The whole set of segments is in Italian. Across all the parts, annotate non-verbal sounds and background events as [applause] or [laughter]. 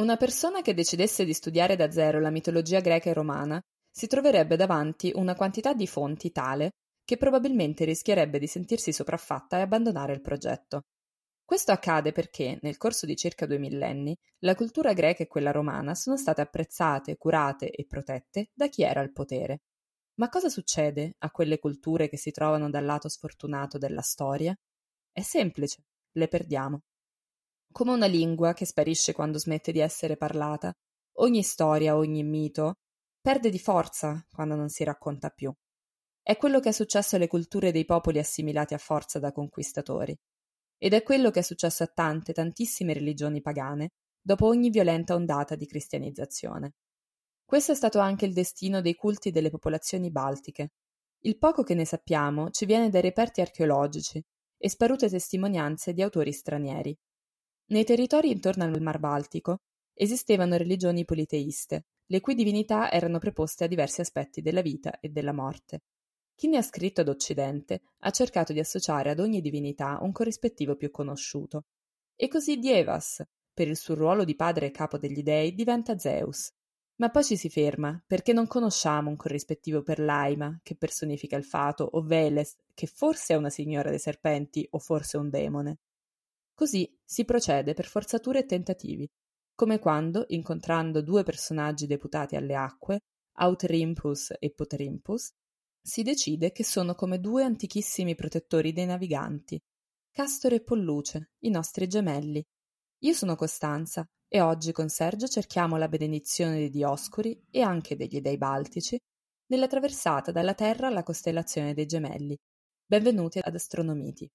Una persona che decidesse di studiare da zero la mitologia greca e romana si troverebbe davanti una quantità di fonti tale che probabilmente rischierebbe di sentirsi sopraffatta e abbandonare il progetto. Questo accade perché, nel corso di circa due millenni, la cultura greca e quella romana sono state apprezzate, curate e protette da chi era al potere. Ma cosa succede a quelle culture che si trovano dal lato sfortunato della storia? È semplice, le perdiamo come una lingua che sparisce quando smette di essere parlata. Ogni storia, ogni mito perde di forza quando non si racconta più. È quello che è successo alle culture dei popoli assimilati a forza da conquistatori. Ed è quello che è successo a tante, tantissime religioni pagane dopo ogni violenta ondata di cristianizzazione. Questo è stato anche il destino dei culti delle popolazioni baltiche. Il poco che ne sappiamo ci viene dai reperti archeologici e sparute testimonianze di autori stranieri. Nei territori intorno al Mar Baltico esistevano religioni politeiste, le cui divinità erano preposte a diversi aspetti della vita e della morte. Chi ne ha scritto ad Occidente ha cercato di associare ad ogni divinità un corrispettivo più conosciuto. E così Dievas, per il suo ruolo di padre e capo degli dei, diventa Zeus. Ma poi ci si ferma, perché non conosciamo un corrispettivo per Laima, che personifica il fato, o Veles, che forse è una signora dei serpenti o forse un demone. Così si procede per forzature e tentativi, come quando, incontrando due personaggi deputati alle acque, Auterimpus e Poterimpus, si decide che sono come due antichissimi protettori dei naviganti, Castore e Polluce, i nostri gemelli. Io sono Costanza e oggi con Sergio cerchiamo la benedizione dei Dioscuri e anche degli dei baltici nella traversata dalla Terra alla costellazione dei gemelli. Benvenuti ad Astronomiti.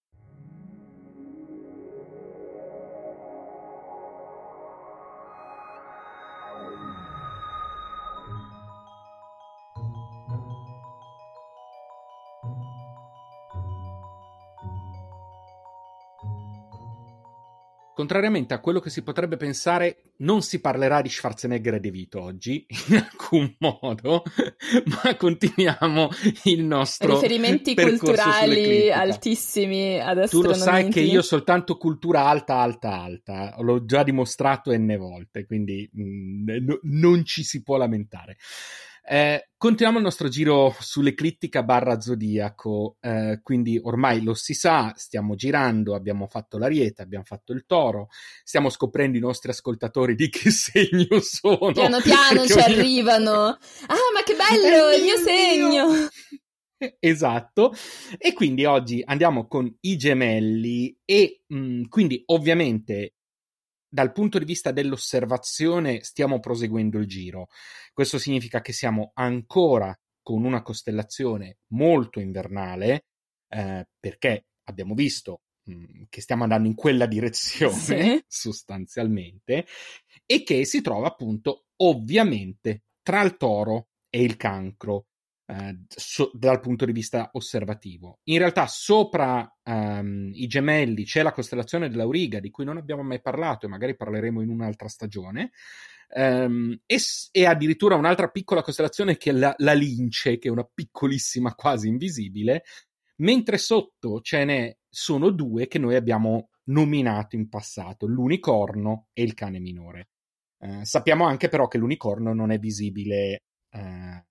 Contrariamente a quello che si potrebbe pensare, non si parlerà di Schwarzenegger e De Vito oggi, [laughs] in alcun modo, [laughs] ma continuiamo il nostro riferimenti culturali altissimi ad astronomia. Tu lo sai che io soltanto cultura alta, alta, alta, l'ho già dimostrato enne volte, quindi mh, mm, non ci si può lamentare. Eh, continuiamo il nostro giro sull'eclittica barra zodiaco, eh, quindi ormai lo si sa, stiamo girando, abbiamo fatto l'ariete, abbiamo fatto il toro, stiamo scoprendo i nostri ascoltatori di che [laughs] segno sono. Piano piano ci ogni... arrivano. Ah, ma che bello, il mio segno! [laughs] Esatto, e quindi oggi andiamo con i gemelli e mh, mm, quindi ovviamente dal punto di vista dell'osservazione stiamo proseguendo il giro. Questo significa che siamo ancora con una costellazione molto invernale, eh, perché abbiamo visto mh, mm, che stiamo andando in quella direzione sì. sostanzialmente, e che si trova appunto ovviamente tra il toro e il cancro eh, so, dal punto di vista osservativo. In realtà, sopra um, i gemelli c'è la costellazione dell'Auriga, di cui non abbiamo mai parlato e magari parleremo in un'altra stagione. Um, e, e, addirittura un'altra piccola costellazione che è la, la Lince, che è una piccolissima, quasi invisibile, mentre sotto ce ne sono due che noi abbiamo nominato in passato, l'unicorno e il cane minore. Uh, sappiamo anche però che l'unicorno non è visibile uh,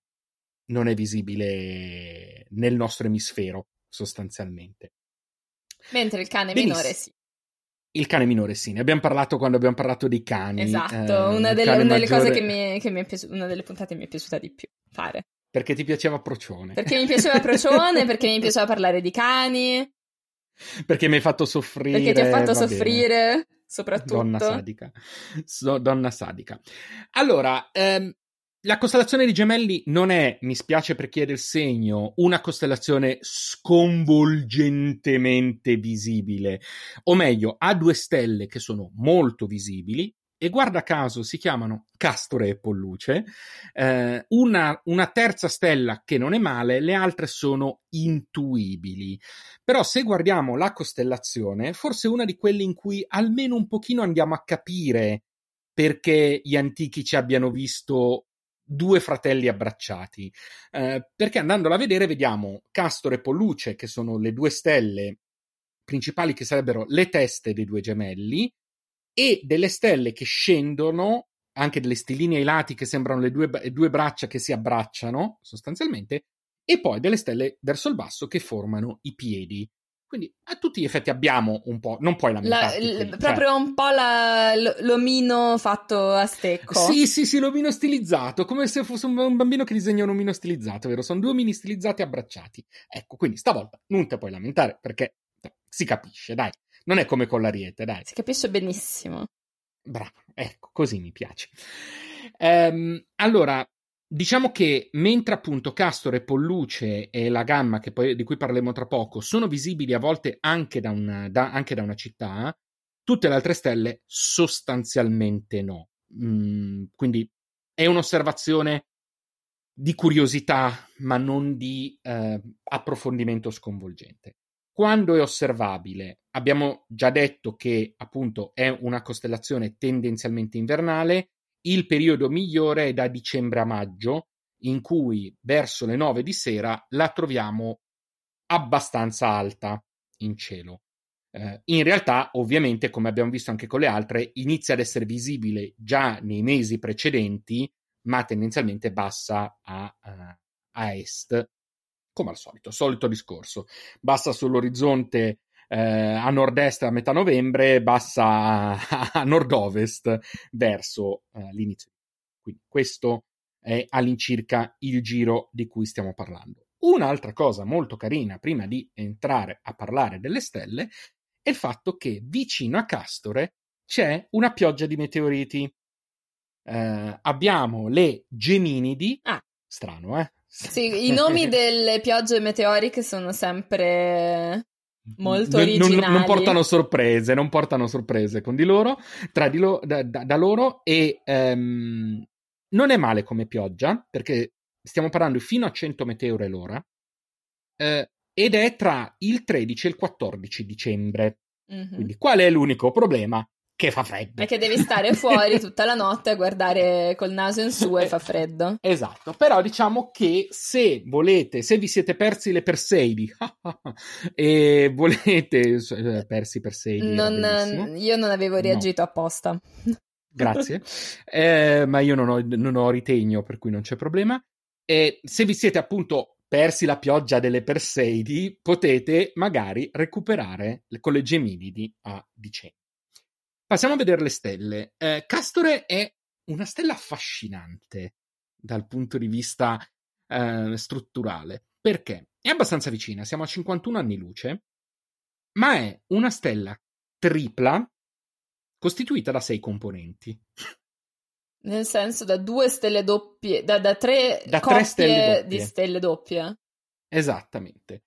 non è visibile nel nostro emisfero, sostanzialmente. Mentre il cane Benissimo. minore sì. Il cane minore sì, ne abbiamo parlato quando abbiamo parlato dei cani. Esatto, eh, una, delle, una delle cose che mi, che mi è piaciuta, una delle puntate mi è piaciuta di più fare. Perché ti piaceva Procione. Perché mi piaceva Procione, [laughs] perché mi piaceva parlare di cani. Perché mi hai fatto soffrire. Perché ti ha fatto soffrire, bene. soprattutto. Donna sadica. So, donna sadica. Allora, ehm, la costellazione di gemelli non è, mi spiace per chi è del segno, una costellazione sconvolgentemente visibile, o meglio, ha due stelle che sono molto visibili e guarda caso si chiamano Castore e Polluce, eh, una, una terza stella che non è male, le altre sono intuibili. Però se guardiamo la costellazione, forse è una di quelle in cui almeno un pochino andiamo a capire perché gli antichi ci abbiano visto due fratelli abbracciati, eh, perché andandola a vedere vediamo Castor e Polluce, che sono le due stelle principali che sarebbero le teste dei due gemelli, e delle stelle che scendono, anche delle stelline ai lati che sembrano le due, due braccia che si abbracciano sostanzialmente, e poi delle stelle verso il basso che formano i piedi. Quindi a tutti gli effetti abbiamo un po', non puoi lamentarti. La, l- cioè. proprio un po' la, l- l'omino fatto a stecco. Sì, sì, sì, l'omino stilizzato, come se fosse un, un, bambino che disegna un omino stilizzato, vero? Sono due omini stilizzati abbracciati. Ecco, quindi stavolta non ti puoi lamentare perché si capisce, dai. Non è come con l'ariete, dai. Si capisce benissimo. Bravo, ecco, così mi piace. Ehm, allora, Diciamo che mentre appunto Castor e Polluce e la gamma, poi, di cui parleremo tra poco, sono visibili a volte anche da, una, da, anche da una città, tutte le altre stelle sostanzialmente no. Mm, quindi è un'osservazione di curiosità, ma non di eh, approfondimento sconvolgente. Quando è osservabile, abbiamo già detto che appunto è una costellazione tendenzialmente invernale il periodo migliore è da dicembre a maggio, in cui verso le 9 di sera la troviamo abbastanza alta in cielo. Eh, in realtà, ovviamente, come abbiamo visto anche con le altre, inizia ad essere visibile già nei mesi precedenti, ma tendenzialmente bassa a, uh, a est, come al solito, solito discorso. Bassa sull'orizzonte eh, a nord-est a metà novembre, bassa a, nord-ovest verso eh, l'inizio. Quindi questo è all'incirca il giro di cui stiamo parlando. Un'altra cosa molto carina, prima di entrare a parlare delle stelle, è il fatto che vicino a Castore c'è una pioggia di meteoriti. Eh, abbiamo le Geminidi. Ah. Strano, eh? Sì, i nomi [laughs] delle piogge meteoriche sono sempre molto originali. Non, non, portano sorprese, non portano sorprese con di loro, tra di lo, da, da, da, loro e um, non è male come pioggia perché stiamo parlando fino a 100 meteore l'ora eh, ed è tra il 13 e il 14 dicembre. Mm-hmm. Quindi qual è l'unico problema? Che fa freddo. È che devi stare fuori [laughs] tutta la notte a guardare col naso in su e fa freddo. Esatto, però diciamo che se volete, se vi siete persi le Perseidi [laughs] e volete eh, persi Perseidi, non, io non avevo reagito no. apposta. [laughs] Grazie, eh, ma io non ho, non ho, ritegno, per cui non c'è problema. E se vi siete appunto persi la pioggia delle Perseidi, potete magari recuperare con le Geminidi a dicembre. Passiamo a vedere le stelle. Eh, Castore è una stella affascinante dal punto di vista eh, strutturale. Perché? È abbastanza vicina, siamo a 51 anni luce, ma è una stella tripla costituita da sei componenti. Nel senso da due stelle doppie, da, da tre, da tre stelle di stelle doppie. Esattamente.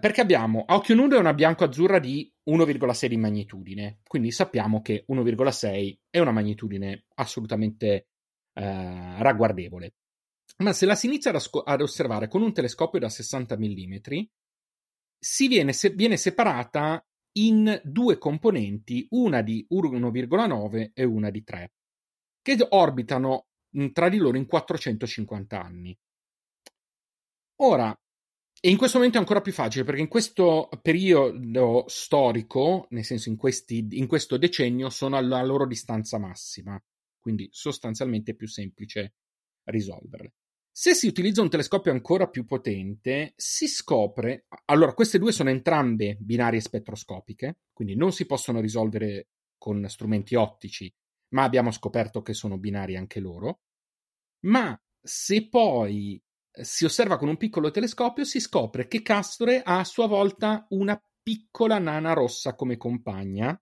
Perché abbiamo a occhio nudo una bianco-azzurra di 1,6 di magnitudine, quindi sappiamo che 1,6 è una magnitudine assolutamente eh, ragguardevole. Ma se la si inizia ad, asco- ad, osservare con un telescopio da 60 mm, si viene, se- viene separata in due componenti, una di 1,9 e una di 3, che orbitano tra di loro in 450 anni. Ora, e in questo momento è ancora più facile perché in questo periodo storico, nel senso in, questi, in questo decennio, sono alla loro distanza massima, quindi sostanzialmente è più semplice risolverle. Se si utilizza un telescopio ancora più potente, si scopre. Allora, queste due sono entrambe binarie spettroscopiche, quindi non si possono risolvere con strumenti ottici, ma abbiamo scoperto che sono binari anche loro. Ma se poi si osserva con un piccolo telescopio, si scopre che Castore ha a sua volta una piccola nana rossa come compagna,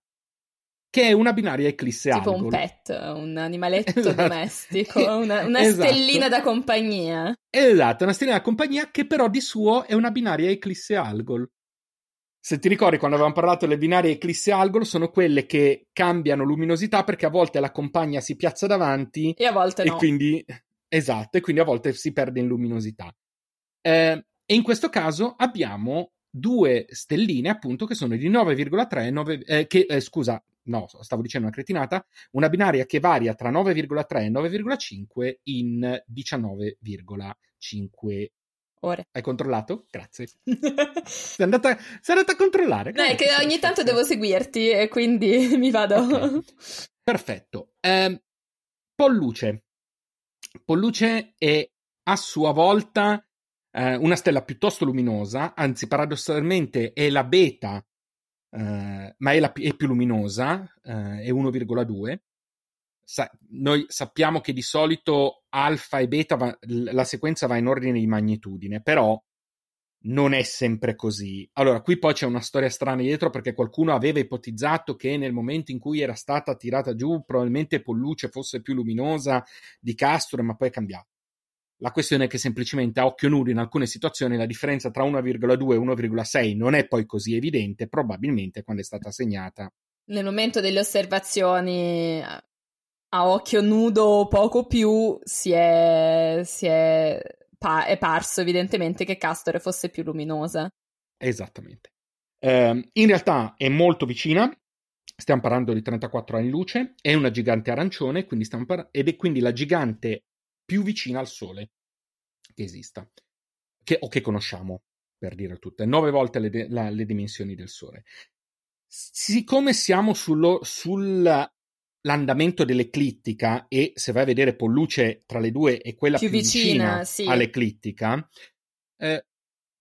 che è una binaria eclisse tipo Algol. un pet, un animaletto esatto. domestico, una, una [laughs] esatto. stellina da compagnia. Esatto, una stellina da compagnia che però di suo è una binaria eclisse Algol. Se ti ricordi quando avevamo parlato delle binarie eclisse Algol, sono quelle che cambiano luminosità perché a volte la compagna si piazza davanti e a volte no. E quindi Esatto, e quindi a volte si perde in luminosità. Eh, e in questo caso abbiamo due stelline, appunto, che sono di 9,3 9, eh, che, eh, scusa, no, stavo dicendo una cretinata, una binaria che varia tra 9,3 e 9,5 in 19,5 ore. Hai controllato? Grazie. [laughs] sei, andata, sei andata a controllare? No, è che ogni tanto devo seguirti e quindi [laughs] mi vado. Okay. Perfetto. Eh, Polluce. Polluce è a sua volta eh, una stella piuttosto luminosa, anzi paradossalmente è la beta, eh, ma è, la, è, più luminosa, eh, è 1,2. Sa- noi sappiamo che di solito alfa e beta va- la sequenza va in ordine di magnitudine, però non è sempre così. Allora, qui poi c'è una storia strana dietro perché qualcuno aveva ipotizzato che nel momento in cui era stata tirata giù, probabilmente Polluce fosse più luminosa di Castor, ma poi è cambiato. La questione è che semplicemente a occhio nudo in alcune situazioni la differenza tra 1,2 e 1,6 non è poi così evidente, probabilmente quando è stata segnata. Nel momento delle osservazioni a occhio nudo o poco più si è, si è, pa- è parso evidentemente che Castore fosse più luminosa. Esattamente. Eh, in realtà è molto vicina, stiamo parlando di 34 anni luce, è una gigante arancione par- ed è quindi la gigante più vicina al Sole che esista, che, o che conosciamo, per dire tutte, nove volte le, de- la, le dimensioni del Sole. Siccome siamo sullo, sull'andamento dell'eclittica e se vai a vedere Polluce tra le due è quella più, più vicina, vicina sì. all'eclittica, eh,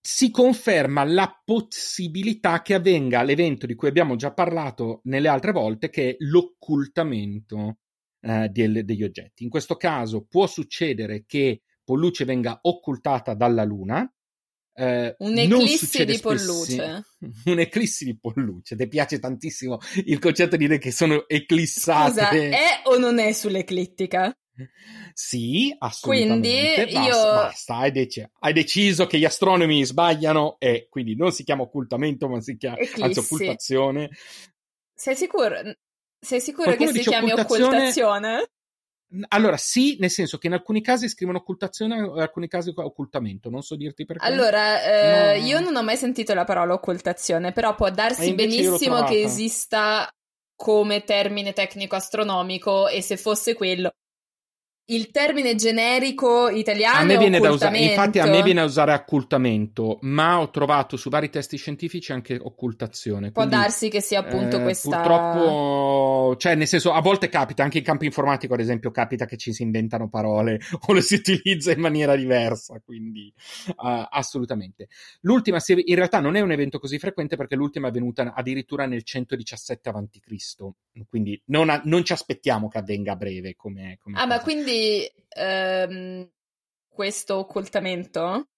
si conferma la possibilità che avvenga l'evento di cui abbiamo già parlato nelle altre volte, che è l'occultamento eh, del, degli oggetti. In questo caso può succedere che Polluce venga occultata dalla Luna. Eh, Un'eclissi di Polluce. [laughs] Un'eclissi di Polluce. Ti piace tantissimo il concetto di dire che sono eclissate. Scusa, è o non è sull'eclittica? Sì, assolutamente. Quindi basta, io... basta hai, dec- hai, deciso che gli astronomi sbagliano e quindi non si chiama occultamento, ma si chiama anzi, occultazione. Sei sicuro? Sei sicuro Qualcuno che si chiami occultazione? occultazione? Allora, sì, nel senso che in alcuni casi scrivono occultazione, in alcuni casi occultamento, non so dirti perché. Allora, eh, no. io non ho mai sentito la parola occultazione, però può darsi benissimo che esista come termine tecnico astronomico e se fosse quello il termine generico italiano a me viene da usare, infatti a me viene a usare occultamento, ma ho trovato su vari testi scientifici anche occultazione. Può darsi che sia appunto eh, questa. Purtroppo, cioè, nel senso, a volte capita, anche in campo informatico, ad esempio, capita che ci si inventano parole [laughs] o le si utilizza in maniera diversa. Quindi, uh, assolutamente. L'ultima, in realtà, non è un evento così frequente perché l'ultima è avvenuta addirittura nel 117 a.C. Quindi, non, a, non ci aspettiamo che avvenga a breve. Come, come ah, ma quindi ehm, questo occultamento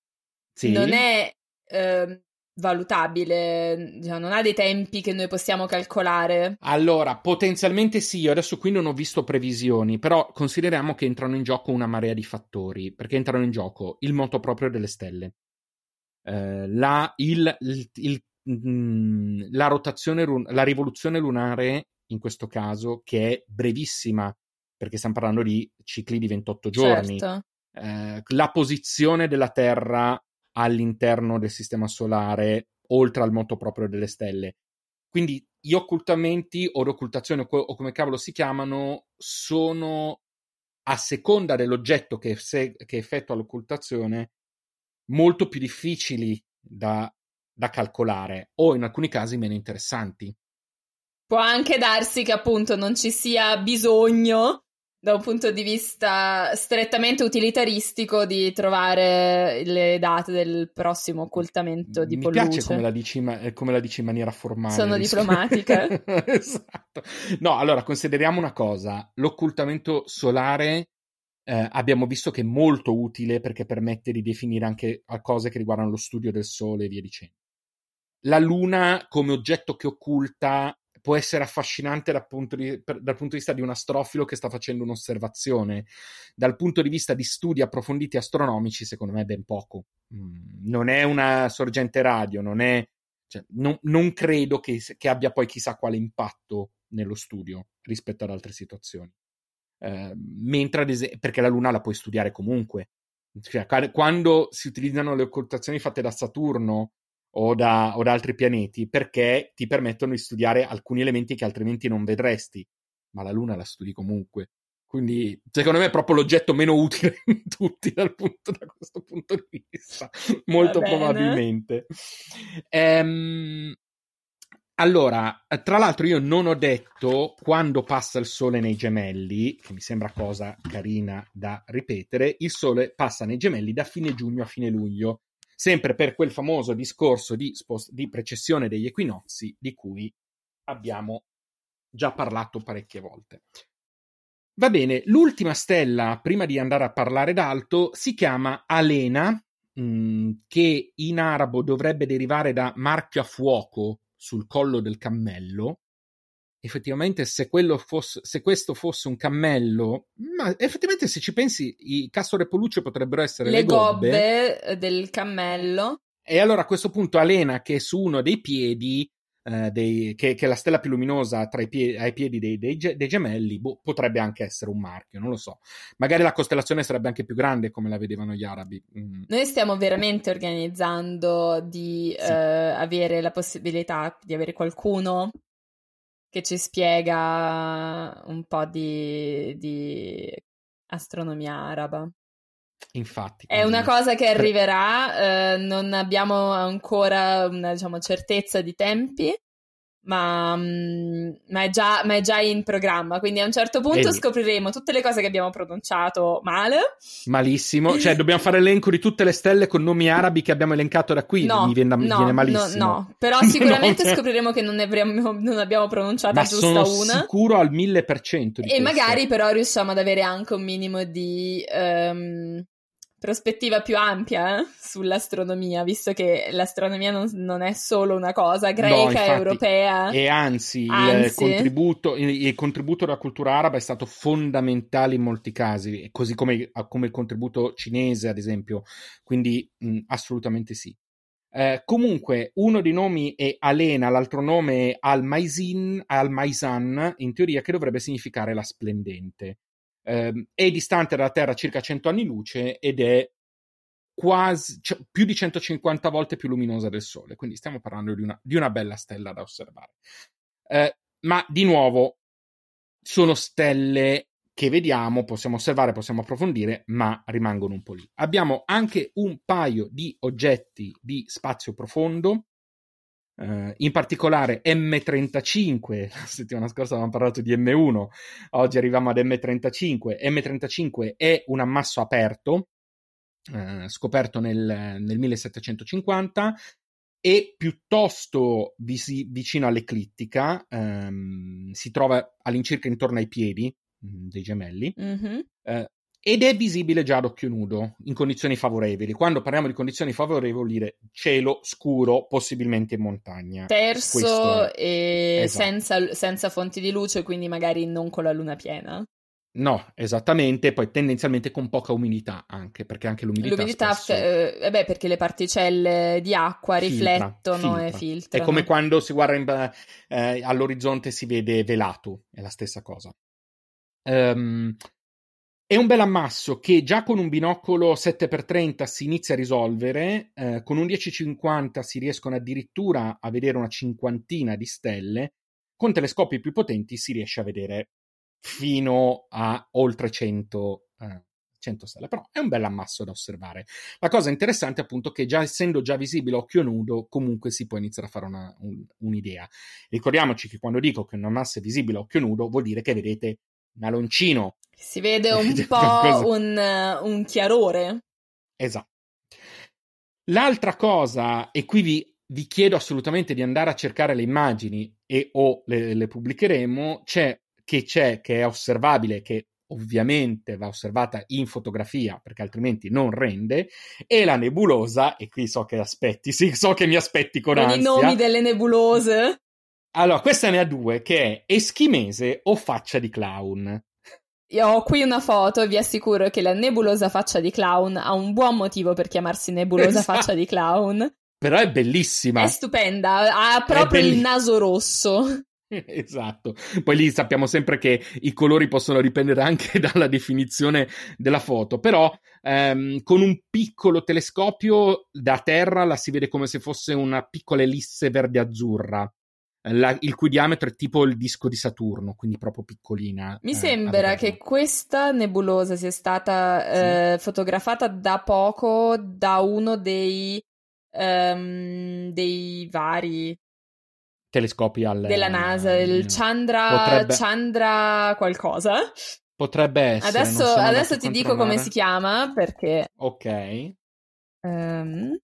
sì. non è ehm, valutabile, diciamo, non ha dei tempi che noi possiamo calcolare. Allora, potenzialmente sì, io adesso qui non ho visto previsioni, però consideriamo che entrano in gioco una marea di fattori, perché entrano in gioco il moto proprio delle stelle, eh, la, il, il, il, mm, la rotazione, la rivoluzione lunare in questo caso, che è brevissima perché stiamo parlando di cicli di 28 giorni. Certo. Eh, la posizione della Terra all'interno del sistema solare, oltre al moto proprio delle stelle. Quindi gli occultamenti o le occultazioni o come cavolo si chiamano sono a seconda dell'oggetto che, se- che effettua l'occultazione molto più difficili da, da calcolare o in alcuni casi meno interessanti. Può anche darsi che appunto non ci sia bisogno da un punto di vista strettamente utilitaristico di trovare le date del prossimo occultamento di Mi Polluce. Mi piace come la, dici, eh, come la dici in maniera formale. Sono diplomatica. [laughs] esatto. No, allora, consideriamo una cosa. L'occultamento solare eh, abbiamo visto che è molto utile perché permette di definire anche cose che riguardano lo studio del Sole e via dicendo. La Luna come oggetto che occulta può essere affascinante dal punto, di, per, dal punto, di, vista di un astrofilo che sta facendo un'osservazione. Dal punto di vista di studi approfonditi astronomici, secondo me, ben poco. Mm, non è una sorgente radio, non è. Cioè, non, non, credo che, che, abbia poi chissà quale impatto nello studio rispetto ad altre situazioni. Eh, mentre, ad esempio, perché la Luna la puoi studiare comunque. Cioè, quando si utilizzano le occultazioni fatte da Saturno o da, o da altri pianeti perché ti permettono di studiare alcuni elementi che altrimenti non vedresti, ma la Luna la studi comunque. Quindi, secondo me, è proprio l'oggetto meno utile [laughs] di tutti dal punto, da questo punto di vista. Molto probabilmente. Ehm, allora, tra l'altro, io non ho detto quando passa il sole nei gemelli, che mi sembra cosa carina da ripetere. Il sole passa nei gemelli da fine giugno a fine luglio, sempre per quel famoso discorso di, spost- di precessione degli equinozi di cui abbiamo già parlato parecchie volte. Va bene, l'ultima stella, prima di andare a parlare d'alto, si chiama Alena, mh, mm, che in arabo dovrebbe derivare da marchio a fuoco sul collo del cammello. Effettivamente, se, fosse, se questo fosse un cammello, ma effettivamente, se ci pensi, i Castore Polucce potrebbero essere le, le gobbe, gobbe del cammello. E allora a questo punto Alena, che è su uno dei piedi, eh, dei, che, che, è la stella più luminosa pie- ai piedi dei, dei, dei gemelli, boh, potrebbe anche essere un marchio, non lo so. Magari la costellazione sarebbe anche più grande come la vedevano gli arabi. Mm. Noi stiamo veramente organizzando di sì. eh, avere la possibilità di avere qualcuno che ci spiega un po' di, di astronomia araba. Infatti. È una cosa che arriverà, eh, non abbiamo ancora una diciamo, certezza di tempi, ma, mm, ma, è già, ma, è già, in programma. Quindi a un certo punto Vedi. scopriremo tutte le cose che abbiamo pronunciato male. Malissimo. [laughs] Cioè, dobbiamo fare l'elenco di tutte le stelle con nomi arabi che abbiamo elencato da qui. No, mi viene, no, viene malissimo. No, [laughs] no. però sicuramente no, cioè... scopriremo che non, avremo, non abbiamo pronunciata ma giusta sono una. sicuro al mille per cento. E magari però riusciamo ad avere anche un minimo di. Um, prospettiva più ampia eh, sull'astronomia, visto che l'astronomia non, non, è solo una cosa greca, no, infatti, europea. E anzi, anzi. Il, contributo, il, il, contributo, della cultura araba è stato fondamentale in molti casi, così come, come il contributo cinese, ad esempio. Quindi, mh, assolutamente sì. Eh, comunque, uno dei nomi è Alena, l'altro nome è Al-Maisin, Al-Maisan, in teoria, che dovrebbe significare la splendente eh, è distante dalla Terra circa 100 anni luce ed è quasi cioè, più di 150 volte più luminosa del Sole. Quindi stiamo parlando di una, di una bella stella da osservare. Eh, ma di nuovo sono stelle che vediamo, possiamo osservare, possiamo approfondire, ma rimangono un po' lì. Abbiamo anche un paio di oggetti di spazio profondo Uh, in particolare M35, la settimana scorsa avevamo parlato di M1, oggi arriviamo ad M35. M35 è un ammasso aperto, uh, scoperto nel, nel, 1750, e piuttosto visi, vicino all'eclittica, um, si trova all'incirca intorno ai piedi mh, mm, dei gemelli. Mm-hmm. Uh, ed è visibile già ad occhio nudo in condizioni favorevoli. Quando parliamo di condizioni favorevoli, dire cielo scuro, possibilmente in montagna. Terzo e esatto. senza, senza fonti di luce, quindi magari non con la luna piena. No, esattamente, poi tendenzialmente con poca umidità anche, perché anche l'umidità... L'umidità, spesso... eh, eh, beh, perché le particelle di acqua filtra, riflettono filtra. e filtrano. È come quando si guarda in, eh, all'orizzonte e si vede velato, è la stessa cosa. Um, è un bel ammasso che già con un binocolo 7x30 si inizia a risolvere, eh, con un 10-50 si riescono addirittura a vedere una cinquantina di stelle, con telescopi più potenti si riesce a vedere fino a oltre 100, eh, 100 stelle, però è un bel ammasso da osservare. La cosa interessante è appunto che già essendo già visibile occhio nudo, comunque si può iniziare a fare una, un, un'idea. Ricordiamoci che quando dico che un ammasso è visibile occhio nudo, vuol dire che vedete un aloncino si vede un po' un, un chiarore. Esatto. L'altra cosa, e qui vi, vi, chiedo assolutamente di andare a cercare le immagini e o le, le pubblicheremo, c'è, che c'è, che è osservabile, che ovviamente va osservata in fotografia perché altrimenti non rende, e la nebulosa, e qui so che aspetti, sì, so che mi aspetti con, con ansia. i nomi delle nebulose. Allora, questa ne ha due, che è eschimese o faccia di clown. Io ho qui una foto e vi assicuro che la nebulosa faccia di clown ha un buon motivo per chiamarsi nebulosa esatto. faccia di clown. Però è bellissima. È stupenda, ha proprio il naso rosso. [laughs] Esatto, poi lì sappiamo sempre che i colori possono dipendere anche [laughs] dalla definizione della foto, però ehm, con un piccolo telescopio da terra la si vede come se fosse una piccola elisse verde-azzurra la, il cui diametro è tipo il disco di Saturno, quindi proprio piccolina. Mi eh, sembra che questa nebulosa sia stata sì. eh, fotografata da poco da uno dei, um, dei vari telescopi al, della NASA, il Chandra, potrebbe... Chandra qualcosa. Potrebbe essere. Adesso, adesso ti dico come si chiama perché. Ok. Um,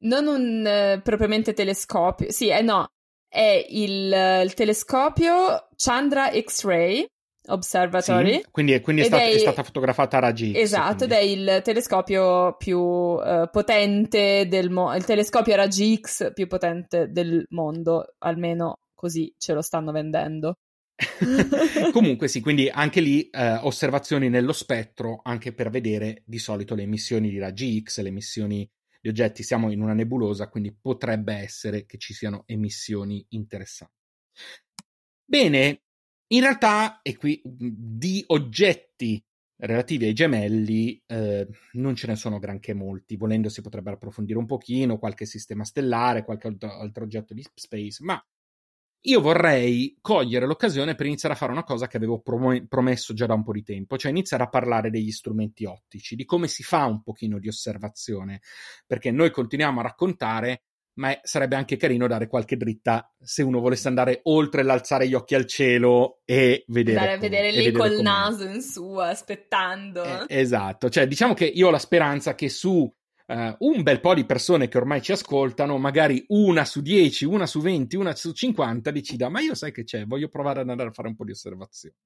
non un uh, propriamente telescopio, sì, eh, no, è il, il telescopio Chandra X-ray Observatory. Sì, quindi, quindi è, stat- è, è, stata fotografata a raggi X. Esatto, quindi. ed è il telescopio più uh, potente del mondo, il telescopio a raggi X più potente del mondo, almeno così ce lo stanno vendendo. [laughs] Comunque sì, quindi anche lì eh, osservazioni nello spettro anche per vedere di solito le emissioni di raggi X, le emissioni di oggetti. Siamo in una nebulosa, quindi potrebbe essere che ci siano emissioni interessanti. Bene, in realtà, e qui di oggetti relativi ai gemelli eh, non ce ne sono granché molti. Volendo si potrebbe approfondire un pochino, qualche sistema stellare, qualche altro, altro oggetto di space, ma io vorrei cogliere l'occasione per iniziare a fare una cosa che avevo prom- promesso già da un po' di tempo, cioè iniziare a parlare degli strumenti ottici, di come si fa un pochino di osservazione, perché noi continuiamo a raccontare, ma sarebbe anche carino dare qualche dritta se uno volesse andare oltre l'alzare gli occhi al cielo e vedere. Andare a vedere lì col naso in su, aspettando. Eh, esatto, cioè diciamo che io ho la speranza che su uh, un bel po' di persone che ormai ci ascoltano, magari una su 10, una su 20, una su 50 decida, ma io sai che c'è, voglio provare ad andare a fare un po' di osservazione.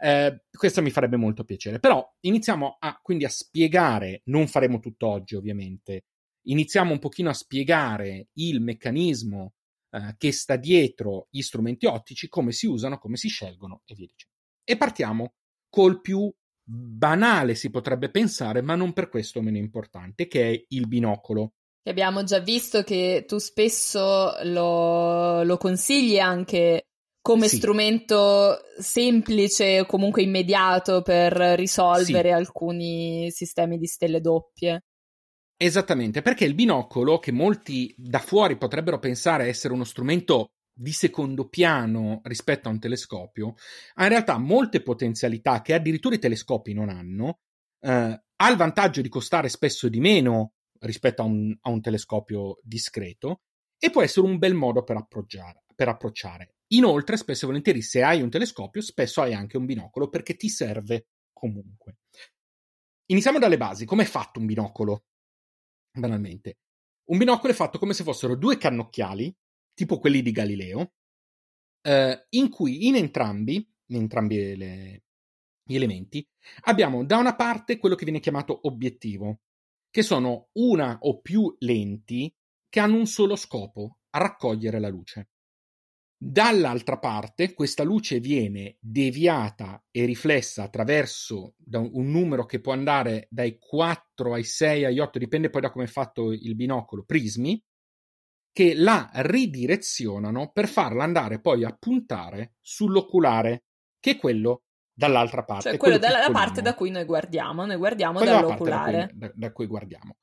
Uh, questo mi farebbe molto piacere, però iniziamo a, quindi a spiegare, non faremo tutto oggi ovviamente, iniziamo un pochino a spiegare il meccanismo uh, che sta dietro gli strumenti ottici, come si usano, come si scelgono e via dicendo. E partiamo col più banale si potrebbe pensare, ma non per questo meno importante, che è il binocolo. Abbiamo già visto che tu spesso lo, lo consigli anche come sì. strumento semplice o comunque immediato per risolvere sì. alcuni sistemi di stelle doppie. Esattamente, perché il binocolo, che molti da fuori potrebbero pensare essere uno strumento di secondo piano rispetto a un telescopio, ha in realtà molte potenzialità che addirittura i telescopi non hanno, eh, ha il vantaggio di costare spesso di meno rispetto a un, a un telescopio discreto e può essere un bel modo per, per approcciare. Inoltre, spesso e volentieri, se hai un telescopio, spesso hai anche un binocolo perché ti serve comunque. Iniziamo dalle basi. Come è fatto un binocolo? Banalmente. Un binocolo è fatto come se fossero due cannocchiali tipo quelli di Galileo, eh, in cui in entrambi, in entrambi le, gli elementi, abbiamo da una parte quello che viene chiamato obiettivo, che sono una o più lenti che hanno un solo scopo, raccogliere la luce. Dall'altra parte, questa luce viene deviata e riflessa attraverso un numero che può andare dai 4 ai 6 ai 8, dipende poi da come è fatto il binocolo, prismi, che la ridirezionano per farla andare poi a puntare sull'oculare, che è quello dall'altra parte. Cioè quello, quello dalla parte da cui noi guardiamo, noi guardiamo Quella dall'oculare. Da cui, da, da cui guardiamo.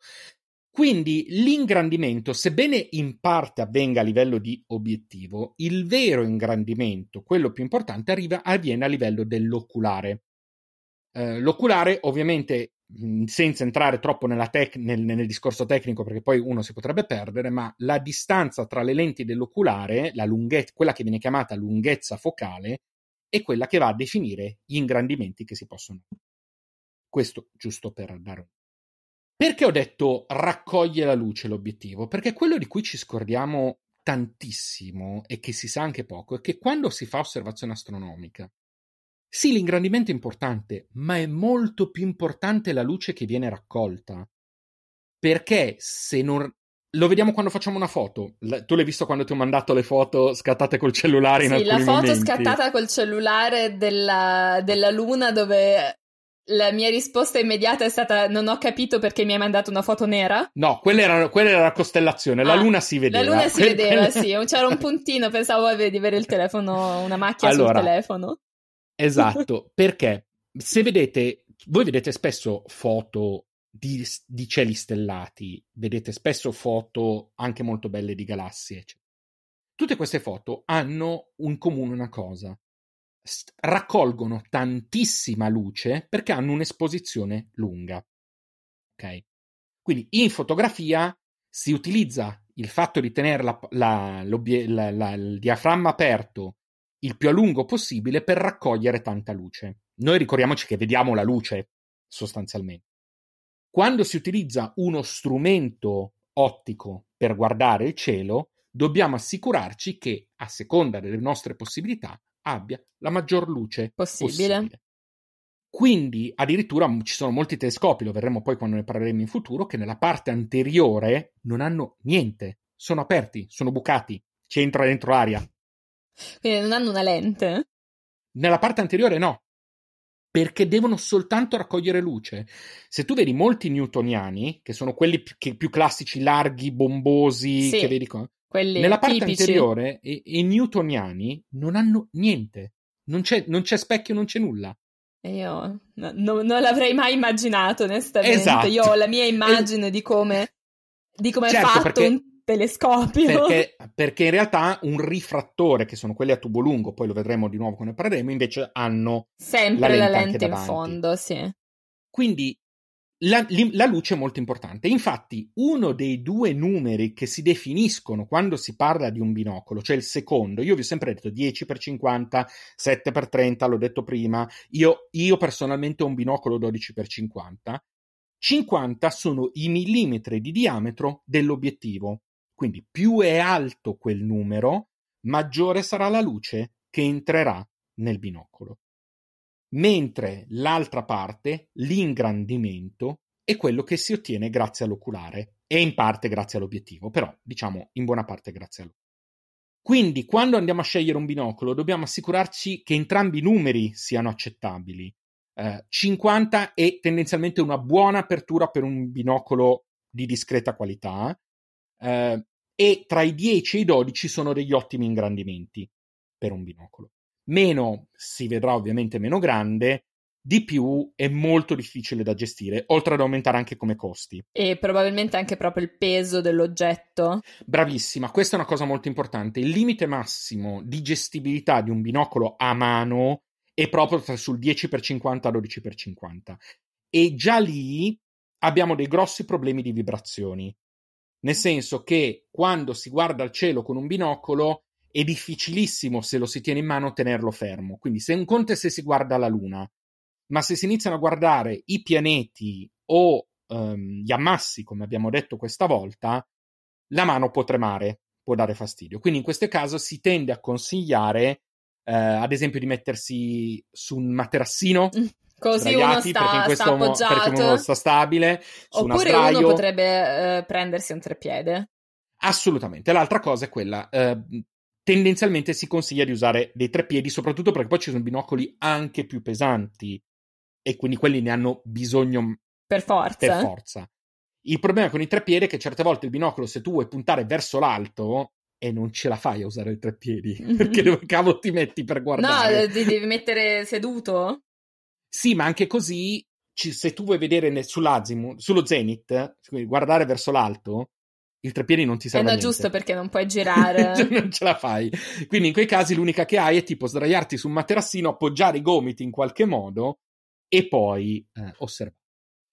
Quindi l'ingrandimento, sebbene in parte avvenga a livello di obiettivo, il vero ingrandimento, quello più importante, arriva, avviene a livello dell'oculare. Eh, l'oculare ovviamente senza entrare troppo tec- nel, nel, discorso tecnico perché poi uno si potrebbe perdere, ma la distanza tra le lenti dell'oculare, la lunghezza, quella che viene chiamata lunghezza focale, è quella che va a definire gli ingrandimenti che si possono. Questo giusto per dare un. Perché ho detto raccoglie la luce l'obiettivo? Perché quello di cui ci scordiamo tantissimo e che si sa anche poco è che quando si fa osservazione astronomica sì, l'ingrandimento è importante, ma è molto più importante la luce che viene raccolta. Perché se non. Lo vediamo quando facciamo una foto. tu l'hai visto quando ti ho mandato le foto scattate col cellulare in sì, alcuni momenti? Sì, la foto scattata col cellulare della, della luna dove la mia risposta immediata è stata: Non ho capito perché mi hai mandato una foto nera. No, quella era, quella era la costellazione. La ah, luna si vedeva. La luna si que- vedeva, sì. C'era un puntino. Pensavo di avere il telefono, una macchia allora, sul telefono. Esatto, perché se vedete, voi vedete spesso foto di, di, cieli stellati, vedete spesso foto anche molto belle di galassie. Tutte queste foto hanno in comune una cosa. St- raccolgono tantissima luce perché hanno un'esposizione lunga. Ok? Quindi in fotografia si utilizza il fatto di tenere la, la, la, il diaframma aperto il più a lungo possibile per raccogliere tanta luce. Noi ricordiamoci che vediamo la luce sostanzialmente. Quando si utilizza uno strumento ottico per guardare il cielo, dobbiamo assicurarci che, a seconda delle nostre possibilità, abbia la maggior luce possibile. possibile. Quindi addirittura ci sono molti telescopi, lo vedremo poi quando ne parleremo in futuro, che nella parte anteriore non hanno niente, sono aperti, sono bucati, ci entra dentro l'aria. Quindi non hanno una lente? Nella parte anteriore no, perché devono soltanto raccogliere luce. Se tu vedi molti newtoniani, che sono quelli più, più classici, larghi, bombosi, sì, che vedi qua, nella parte tipici. anteriore i, i, newtoniani non hanno niente, non c'è, non c'è specchio, non c'è nulla. Io no, no, non l'avrei mai immaginato, onestamente. Esatto. Io ho la mia immagine es- di come, di come certo, è fatto perché, un telescopio. Perché, perché, in realtà un rifrattore, che sono quelli a tubo lungo, poi lo vedremo di nuovo quando ne parleremo, invece hanno sempre la lente, la lente in fondo, sì. Quindi la, la, luce è molto importante. Infatti, uno dei due numeri che si definiscono quando si parla di un binocolo, cioè il secondo, io vi ho sempre detto 10x50, 7x30, l'ho detto prima, io, io personalmente ho un binocolo 12x50. 50 sono i millimetri di diametro dell'obiettivo. Quindi più è alto quel numero, maggiore sarà la luce che entrerà nel binocolo mentre l'altra parte, l'ingrandimento, è quello che si ottiene grazie all'oculare e in parte grazie all'obiettivo, però diciamo in buona parte grazie all'oculare. Quindi quando andiamo a scegliere un binocolo dobbiamo assicurarci che entrambi i numeri siano accettabili. Eh, 50 è tendenzialmente una buona apertura per un binocolo di discreta qualità eh, e tra i 10 e i 12 sono degli ottimi ingrandimenti per un binocolo meno si vedrà ovviamente meno grande, di più è molto difficile da gestire, oltre ad aumentare anche come costi. E probabilmente anche proprio il peso dell'oggetto. Bravissima, questa è una cosa molto importante. Il limite massimo di gestibilità di un binocolo a mano è proprio sul 10x50 12x50. E già lì abbiamo dei grossi problemi di vibrazioni. Nel senso che quando si guarda al cielo con un binocolo è difficilissimo se lo si tiene in mano tenerlo fermo. Quindi se un conto è se si guarda la Luna, ma se si iniziano a guardare i pianeti o um, gli ammassi, come abbiamo detto questa volta, la mano può tremare, può dare fastidio. Quindi in questo caso si tende a consigliare, eh, ad esempio, di mettersi su un materassino. Così uno sta, sta appoggiato. Perché uno sta stabile. Oppure uno potrebbe eh, prendersi un treppiede. Assolutamente. L'altra cosa è quella, eh, tendenzialmente si consiglia di usare dei treppiedi, soprattutto perché poi ci sono binocoli anche più pesanti e quindi quelli ne hanno bisogno per forza. Per forza. Il problema con i treppiedi è che certe volte il binocolo, se tu vuoi puntare verso l'alto, e non ce la fai a usare i treppiedi, mm-hmm. [laughs] perché [laughs] dove cavolo ti metti per guardare? No, ti devi mettere seduto? Sì, ma anche così, se tu vuoi vedere sull'azimut, sullo zenith, guardare verso l'alto, il treppiedi non ti serve. Eh no, giusto perché non puoi [laughs] girare. Cioè, non ce la fai. Quindi in quei casi l'unica che hai è tipo sdraiarti su un materassino, appoggiare i gomiti in qualche modo e poi eh, osservare.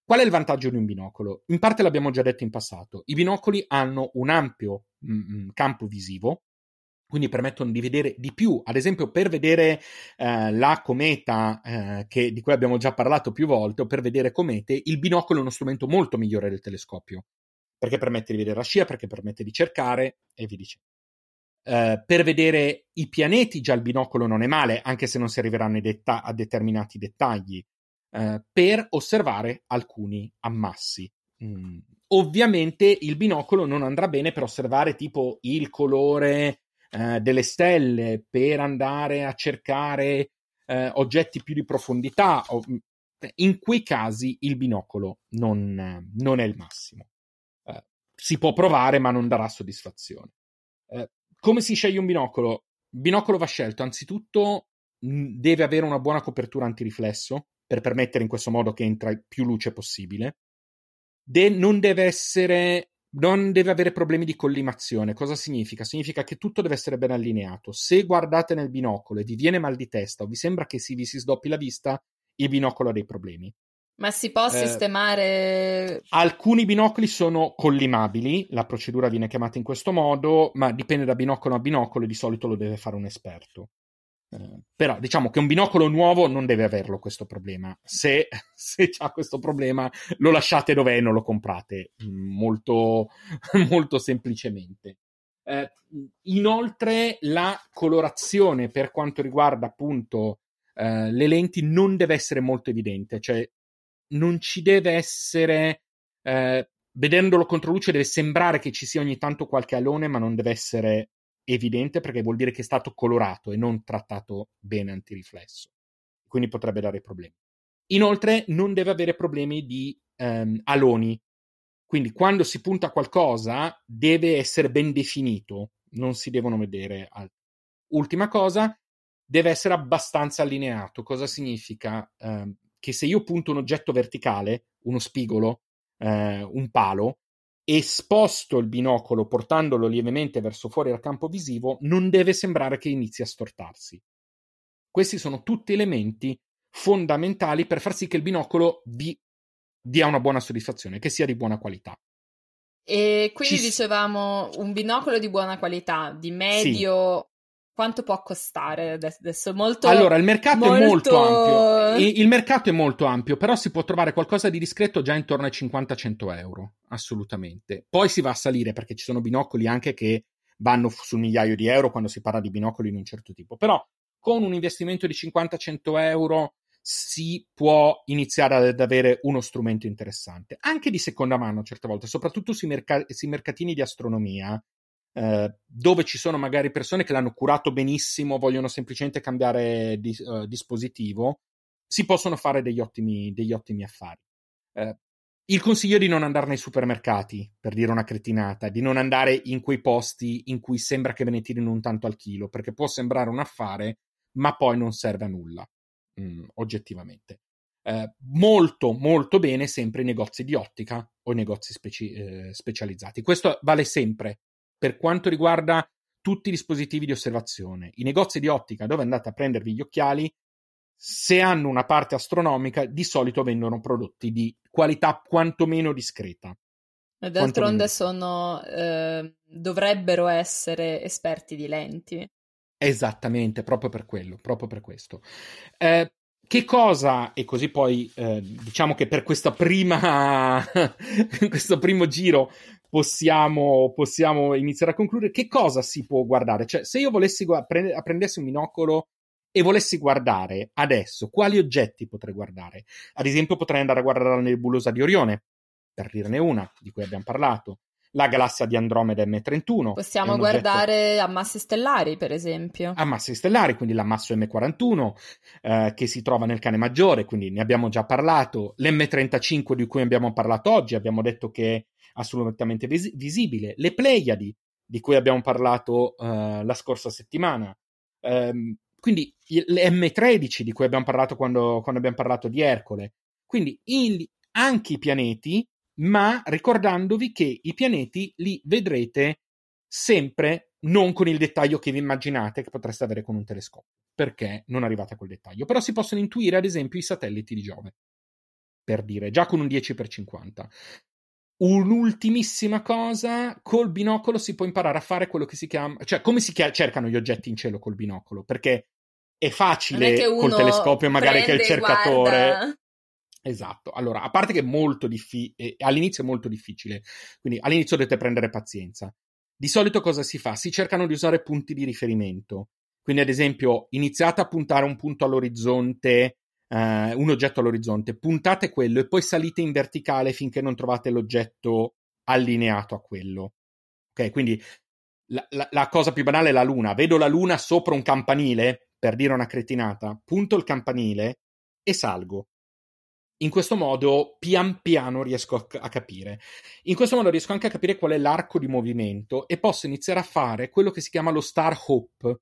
Qual è il vantaggio di un binocolo? In parte l'abbiamo già detto in passato. I binocoli hanno un ampio mh, mm, mm, campo visivo, quindi permettono di vedere di più. Ad esempio, per vedere eh, la cometa, eh, che, di cui abbiamo già parlato più volte, o per vedere comete, il binocolo è uno strumento molto migliore del telescopio perché permette di vedere la scia, perché permette di cercare e vi dice. Uh, per vedere i pianeti già il binocolo non è male, anche se non si arriveranno detta- a determinati dettagli, uh, per osservare alcuni ammassi. Mm. Ovviamente il binocolo non andrà bene per osservare tipo il colore uh, delle stelle, per andare a cercare oggetti più di profondità. Mm, in quei casi il binocolo non, non è il massimo si può provare, ma non darà soddisfazione. Eh, come si sceglie un binocolo? Il binocolo va scelto anzitutto deve avere una buona copertura antiriflesso per permettere in questo modo che entra più luce possibile. De- non deve essere non deve avere problemi di collimazione. Cosa significa? Significa che tutto deve essere ben allineato. Se guardate nel binocolo e vi viene mal di testa o vi sembra che si vi si sdoppi la vista, il binocolo ha dei problemi. Ma si può eh, sistemare? Alcuni binocoli sono collimabili, la procedura viene chiamata in questo modo, ma dipende da binocolo a binocolo e di solito lo deve fare un esperto. Però diciamo che un binocolo nuovo non deve averlo questo problema. Se, [laughs] se ha questo problema, lo lasciate dove è e non lo comprate. Molto, [laughs] molto semplicemente. Eh, inoltre, la colorazione per quanto riguarda appunto eh, le lenti non deve essere molto evidente, cioè non ci deve essere. Eh, vedendolo contro luce deve sembrare che ci sia ogni tanto qualche alone, ma non deve essere evidente perché vuol dire che è stato colorato e non trattato bene antiriflesso. Quindi potrebbe dare problemi. Inoltre non deve avere problemi di ehm, aloni. Quindi quando si punta qualcosa deve essere ben definito, non si devono vedere altri. Ultima cosa, deve essere abbastanza allineato. Cosa significa? Eh, che se io punto un oggetto verticale, uno spigolo, eh, un palo, e sposto il binocolo portandolo lievemente verso fuori dal campo visivo, non deve sembrare che inizi a stortarsi. Questi sono tutti elementi fondamentali per far sì che il binocolo vi dia una buona soddisfazione, che sia di buona qualità. E quindi Ci... dicevamo un binocolo di buona qualità, di medio quanto può costare adesso? Molto, allora, il mercato molto... è molto ampio. Il, mercato è molto ampio, però si può trovare qualcosa di discreto già intorno ai 50-100 euro, assolutamente. Poi si va a salire perché ci sono binocoli anche che vanno sul migliaio di euro quando si parla di binocoli di un certo tipo. Però con un investimento di 50-100 euro si può iniziare ad avere uno strumento interessante, anche di seconda mano certe volte, soprattutto sui, merc- sui mercatini di astronomia eh, dove ci sono magari persone che l'hanno curato benissimo, vogliono semplicemente cambiare di, uh, dispositivo, si possono fare degli ottimi, degli ottimi affari. Eh, il consiglio è di non andare nei supermercati, per dire una cretinata, di non andare in quei posti in cui sembra che ve ne tirino un tanto al chilo, perché può sembrare un affare, ma poi non serve a nulla, mh, oggettivamente. Eh, molto, molto bene sempre i negozi di ottica o i negozi speci- eh, specializzati. Questo vale sempre per quanto riguarda tutti i dispositivi di osservazione. I negozi di ottica dove andate a prendervi gli occhiali, se hanno una parte astronomica, di solito vendono prodotti di qualità quantomeno discreta. E d'altronde sono, eh, dovrebbero essere esperti di lenti. Esattamente, proprio per quello, proprio per questo. Eh, che cosa, e così poi eh, diciamo che per questa prima, [laughs] questo primo giro possiamo, possiamo iniziare a concludere. Che cosa si può guardare? Cioè, se io volessi gu- prend- prendessi un binocolo e volessi guardare adesso, quali oggetti potrei guardare? Ad esempio, potrei andare a guardare la nebulosa di Orione, per dirne una, di cui abbiamo parlato. La galassia di Andromeda M31. Possiamo guardare oggetto... ammassi stellari, per esempio. Ammassi stellari, quindi l'ammasso M41, eh, che si trova nel cane maggiore, quindi ne abbiamo già parlato. L'M35 di cui abbiamo parlato oggi, abbiamo detto che assolutamente vis- visibile. Le Pleiadi, di cui abbiamo parlato uh, la scorsa settimana. Um, quindi le M13 di cui abbiamo parlato quando, quando abbiamo parlato di Ercole. Quindi il, anche i pianeti, ma ricordandovi che i pianeti li vedrete sempre non con il dettaglio che vi immaginate che potreste avere con un telescopio, perché non arrivate a quel dettaglio. Però si possono intuire, ad esempio, i satelliti di Giove, per dire, già con un 10x50. Un'ultimissima cosa, col binocolo si può imparare a fare quello che si chiama, cioè come si chia- cercano gli oggetti in cielo col binocolo, perché è facile è col telescopio magari che il cercatore... Guarda. Esatto, allora, a parte che è molto difficile, all'inizio è molto difficile, quindi all'inizio dovete prendere pazienza. Di solito cosa si fa? Si cercano di usare punti di riferimento. Quindi, ad esempio, iniziate a puntare un punto all'orizzonte uh, un oggetto all'orizzonte, puntate quello e poi salite in verticale finché non trovate l'oggetto allineato a quello. Ok, quindi la, la, la cosa più banale è la luna. Vedo la luna sopra un campanile, per dire una cretinata, punto il campanile e salgo. In questo modo, pian piano riesco a, a, capire. In questo modo riesco anche a capire qual è l'arco di movimento e posso iniziare a fare quello che si chiama lo star hop,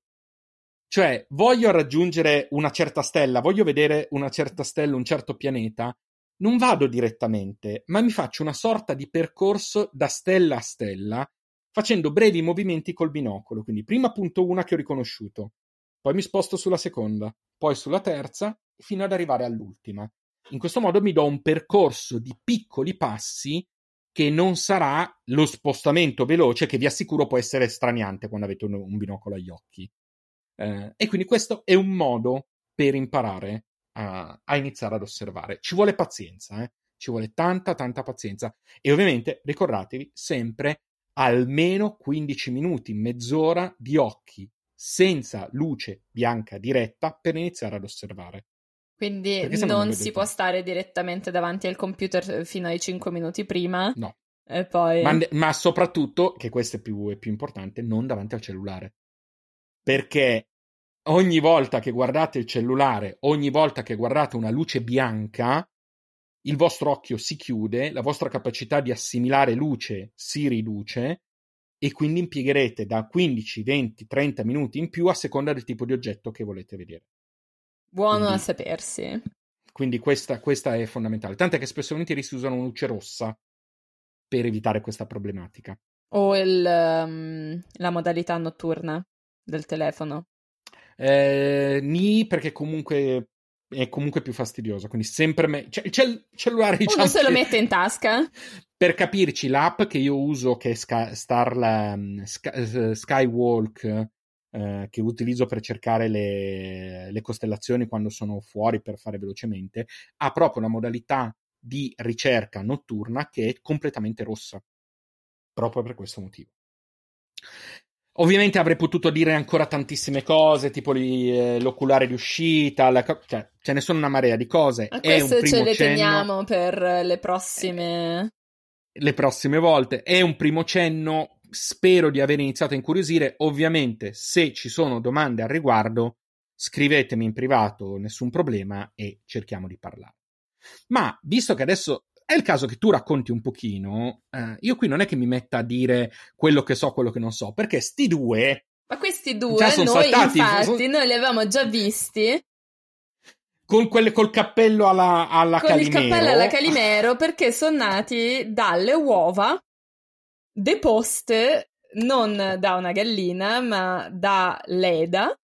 cioè, voglio raggiungere una certa stella, voglio vedere una certa stella, un certo pianeta, non vado direttamente, ma mi faccio una sorta di percorso da stella a stella, facendo brevi movimenti col binocolo. Quindi prima punto una che ho riconosciuto, poi mi sposto sulla seconda, poi sulla terza, fino ad arrivare all'ultima. In questo modo mi do un percorso di piccoli passi che non sarà lo spostamento veloce che vi assicuro può essere straniante quando avete un, un binocolo agli occhi. Eh, e quindi questo è un modo per imparare a, a iniziare ad osservare. Ci vuole pazienza, eh? ci vuole tanta, tanta pazienza. E ovviamente ricordatevi sempre almeno 15 minuti, mezz'ora di occhi senza luce bianca diretta per iniziare ad osservare. Quindi non si può stare direttamente davanti al computer fino ai 5 minuti prima. No. E poi... ma, ma, soprattutto, che questo è più, è più importante, non davanti al cellulare. Perché ogni volta che guardate il cellulare, ogni volta che guardate una luce bianca, il vostro occhio si chiude, la vostra capacità di assimilare luce si riduce e quindi impiegherete da 15, 20, 30 minuti in più a seconda del tipo di oggetto che volete vedere. Buono quindi, a sapersi. Quindi questa, questa, è fondamentale. Tant'è che spesso volentieri si usano luce rossa per evitare questa problematica. O il, um, la modalità notturna del telefono. Eh, ni perché comunque è comunque più fastidioso. Quindi sempre me- cioè, il cell- cellulare diciamo Uno se lo mette in tasca. Per capirci, l'app che io uso, che è Sky, Star, um, Sky, Skywalk, eh, che utilizzo per cercare le, le, costellazioni quando sono fuori per fare velocemente, ha proprio una modalità di ricerca notturna che è completamente rossa. Proprio per questo motivo. Ovviamente avrei potuto dire ancora tantissime cose, tipo li, eh, l'oculare di uscita, co- cioè ce ne sono una marea di cose. Ma queste ce le cenno, teniamo per le prossime... Le prossime volte. È un primo cenno, spero di aver iniziato a incuriosire. Ovviamente, se ci sono domande al riguardo, scrivetemi in privato, nessun problema, e cerchiamo di parlare. Ma visto che adesso è il caso che tu racconti un pochino, eh, io qui non è che mi metta a dire quello che so, quello che non so, perché sti due... Ma questi due, noi saltati, infatti, sono... noi li avevamo già visti con quelle, col cappello alla, alla con Calimero. Con il cappello alla Calimero perché sono nati dalle uova deposte non da una gallina ma da Leda,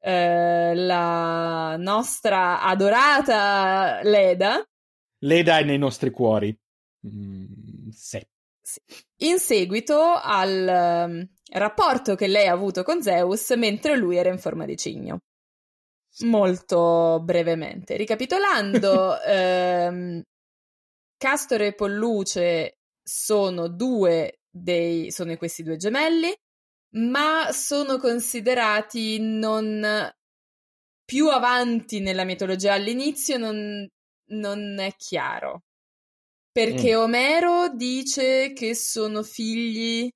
eh, la nostra adorata Leda. Leda è nei nostri cuori. Mm, sì. In seguito al um, rapporto che lei ha avuto con Zeus mentre lui era in forma di cigno. Molto brevemente. Ricapitolando, [laughs] ehm, Castore e Polluce sono due dei, sono questi due gemelli, ma sono considerati non più avanti nella mitologia. All'inizio non, non è chiaro. Perché mm. Omero dice che sono figli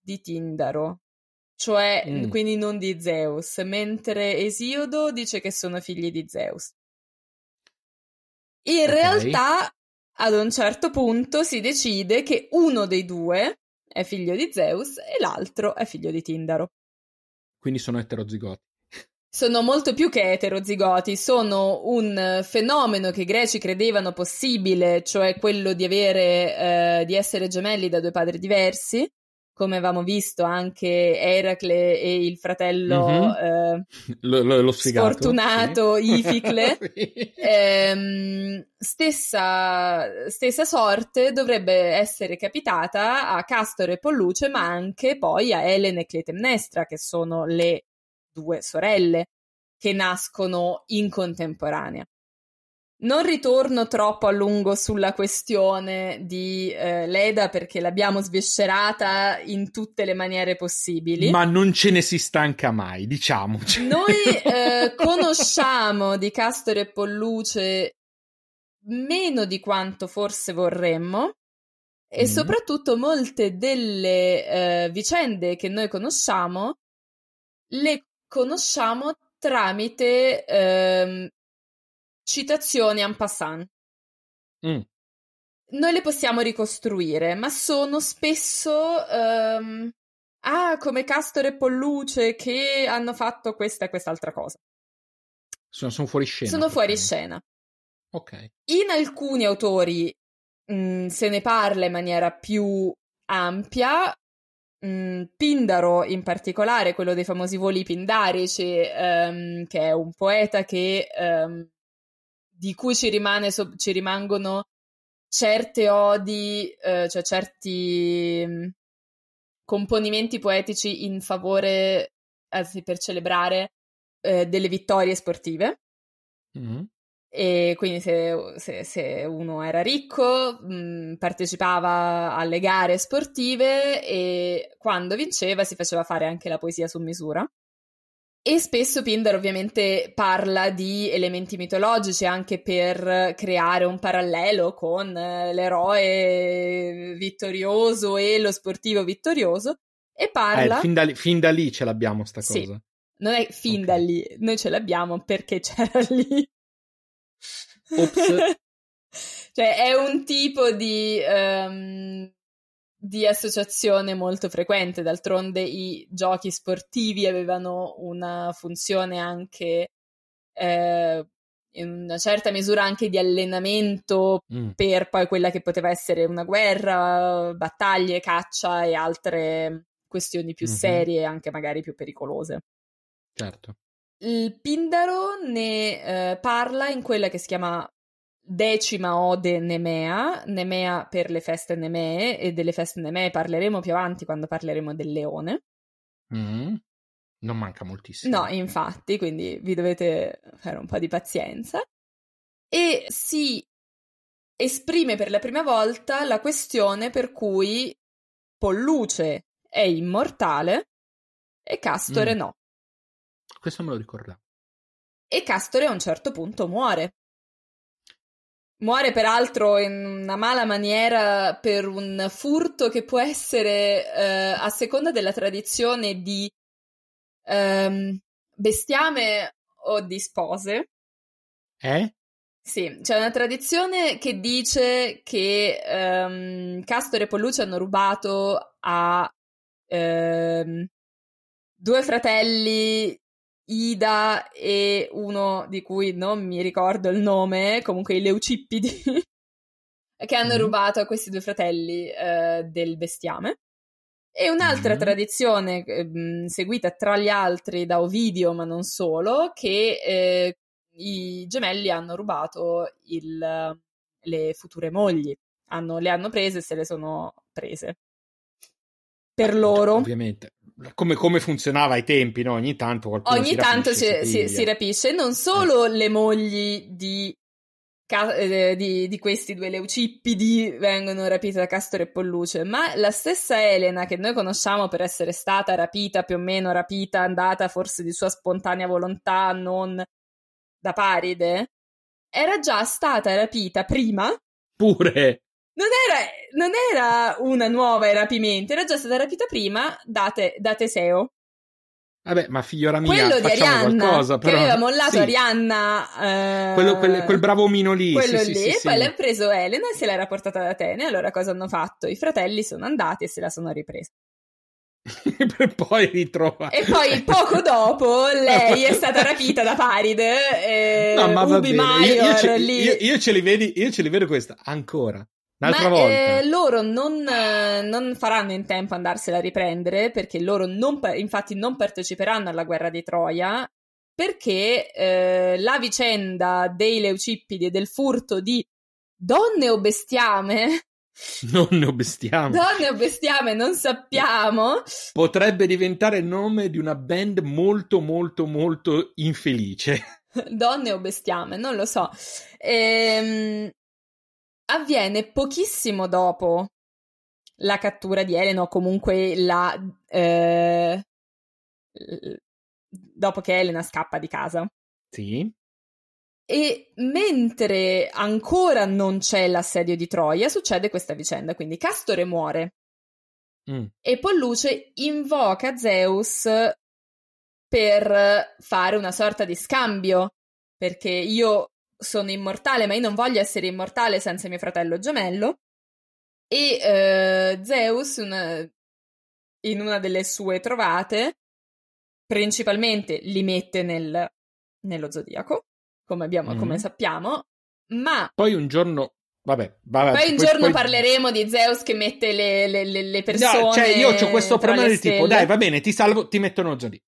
di Tindaro, cioè mm. quindi non di Zeus, mentre Esiodo dice che sono figli di Zeus. In okay. realtà, ad un certo punto si decide che uno dei due è figlio di Zeus e l'altro è figlio di Tindaro. Quindi sono eterozigoti. Sono molto più che eterozigoti, sono un fenomeno che i greci credevano possibile, cioè quello di avere, eh, di essere gemelli da due padri diversi, come avevamo visto anche Eracle e il fratello mm-hmm. eh, [laughs] lo, lo, lo sfortunato sì. [laughs] Ificle. ehm, stessa, stessa, sorte dovrebbe essere capitata a Castor e Polluce, ma anche poi a Elene e Cletemnestra, che sono le due sorelle che nascono in contemporanea. Non ritorno troppo a lungo sulla questione di eh, Leda perché l'abbiamo sviscerata in tutte le maniere possibili. Ma non ce ne si stanca mai, diciamoci. Noi [laughs] eh, conosciamo di Castore e Polluce meno di quanto forse vorremmo e mm. soprattutto molte delle eh, vicende che noi conosciamo le conosciamo tramite ehm, Citazioni en passant. Mm. Noi le possiamo ricostruire, ma sono spesso um, ah, come Castor e Polluce che hanno fatto questa e quest'altra cosa. Sono, sono fuori scena. Sono fuori scena. Ok. In alcuni autori mh, mm, se ne parla in maniera più ampia. Mh, mm, Pindaro, in particolare, quello dei famosi voli pindarici, um, che è un poeta che, um, di cui ci, rimane, so- ci rimangono certe odi, uh, cioè certi um, componimenti poetici in favore, anzi per celebrare, uh, delle vittorie sportive. Mm-hmm. E quindi se, se, se uno era ricco mh, mm, partecipava alle gare sportive e quando vinceva si faceva fare anche la poesia su misura. E spesso Pindar ovviamente parla di elementi mitologici anche per creare un parallelo con l'eroe vittorioso e lo sportivo vittorioso. E parla. Eh, fin, da lì, fin, da lì, ce l'abbiamo sta sì. cosa. Non è fin okay. da lì, noi ce l'abbiamo perché [laughs] c'era lì. Ops. [laughs] cioè, è un tipo di, um, di associazione molto frequente. D'altronde, i giochi sportivi avevano una funzione anche. Eh, in una certa misura anche di allenamento mm. per poi quella che poteva essere una guerra, battaglie, caccia e altre questioni più mm-hmm. serie e anche magari più pericolose. Certo. Il Pindaro ne eh, parla in quella che si chiama decima ode Nemea, Nemea per le feste Nemee, e delle feste Nemee parleremo più avanti quando parleremo del leone. Mm, non manca moltissimo. No, infatti, quindi vi dovete fare un po' di pazienza. E si esprime per la prima volta la questione per cui Polluce è immortale e Castore mm. no. Questo me lo ricordavo. E Castore a un certo punto muore. Muore peraltro in una mala maniera per un furto che può essere, eh, a seconda della tradizione, di ehm, bestiame o di spose. Eh? Sì, c'è una tradizione che dice che ehm, Castore e Polluce hanno rubato a ehm, due fratelli Ida e uno di cui non mi ricordo il nome, comunque i Leucippidi, [laughs] che hanno mm. rubato a questi due fratelli eh, del bestiame. E un'altra mm. tradizione eh, seguita tra gli altri da Ovidio, ma non solo, che eh, i gemelli hanno rubato il, le future mogli. Hanno, le hanno prese e se le sono prese. Per loro. Ovviamente come, come, funzionava ai tempi, no? Ogni tanto qualcuno Ogni si tanto rapisce, si, si, si, rapisce. Non solo eh. le mogli di, eh, di, di, questi due leucippidi vengono rapite da Castore e Polluce, ma la stessa Elena che noi conosciamo per essere stata rapita, più o meno rapita, andata forse di sua spontanea volontà, non da Paride, era già stata rapita prima. Pure! Non era, non era una nuova ai rapimenti, era già stata rapita prima da, te, da Teseo. Vabbè, ma figliora mia, quello di Arianna, qualcosa, però... che aveva mollato sì. Arianna... Eh... Quello, quel, quel, bravo omino lì. Quello sì, lì, sì, poi l'ha preso Elena e se l'era portata ad Atene. Allora cosa hanno fatto? I fratelli sono andati e se la sono ripresa. [laughs] per poi ritrovare. E poi poco dopo lei è stata rapita da Paride e no, ma Ubi Maior io, io, ce, io, io, io ce li vedo questa ancora. Un'altra Ma, volta. Eh, loro non, eh, non, faranno in tempo andarsela a riprendere perché loro non, infatti non parteciperanno alla guerra di Troia perché eh, la vicenda dei Leucippidi e del furto di donne o bestiame [laughs] Donne o bestiame. Donne o bestiame, non sappiamo. Potrebbe diventare il nome di una band molto, molto, molto infelice. [laughs] Donne o bestiame, non lo so. Ehm, avviene pochissimo dopo la cattura di Elena o comunque la... Eh, dopo che Elena scappa di casa. Sì. E mentre ancora non c'è l'assedio di Troia, succede questa vicenda. Quindi Castore muore. Mm. E Polluce invoca Zeus per fare una sorta di scambio. Perché io sono immortale, ma io non voglio essere immortale senza mio fratello gemello. E eh, Zeus, una, in una delle sue trovate, principalmente li mette nel, nello zodiaco, come, abbiamo, mm-hmm. come sappiamo, Ma poi un giorno Vabbè, vabbè, poi un giorno poi... parleremo di Zeus che mette le, le, le persone. No, cioè, io ho questo problema del tipo: dai, va bene, ti salvo, ti mettono già lì.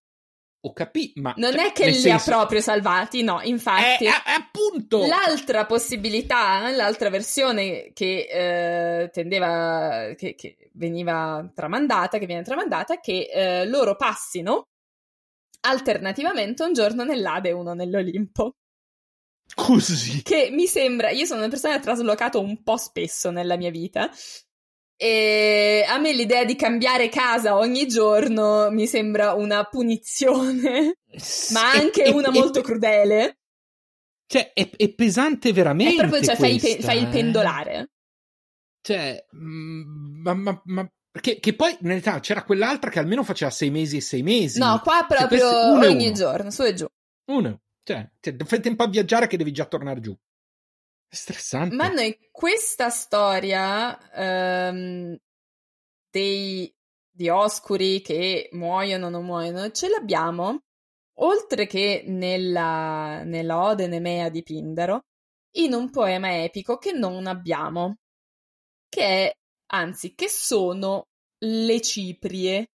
Ho capito, ma. Non cioè, è che li senso... ha proprio salvati, no, infatti. È, è, appunto. L'altra possibilità, l'altra versione che eh, tendeva, che, che, veniva tramandata, che viene tramandata, è che eh, loro passino alternativamente un giorno nell'Ade e uno nell'Olimpo. Così. Che mi sembra, io sono una persona che ha traslocato un po' spesso nella mia vita. E a me l'idea di cambiare casa ogni giorno mi sembra una punizione, ma anche una e, molto crudele. Cioè, è, è, pesante veramente. È proprio, cioè, fai, pe- fai, il pendolare. Cioè, mm, ma, ma, ma che, che, poi in realtà c'era quell'altra che almeno faceva sei mesi e sei mesi. No, qua cioè, proprio cioè, ogni giorno, su e giù. Uno. Cioè, cioè, fai tempo a viaggiare che devi già tornare giù. Stressante. Ma noi questa storia um, dei dioscuri che muoiono o non muoiono, ce l'abbiamo, oltre che nella, nella Ode Nemea di Pindaro, in un poema epico che non abbiamo, che è, anzi, che sono le Ciprie,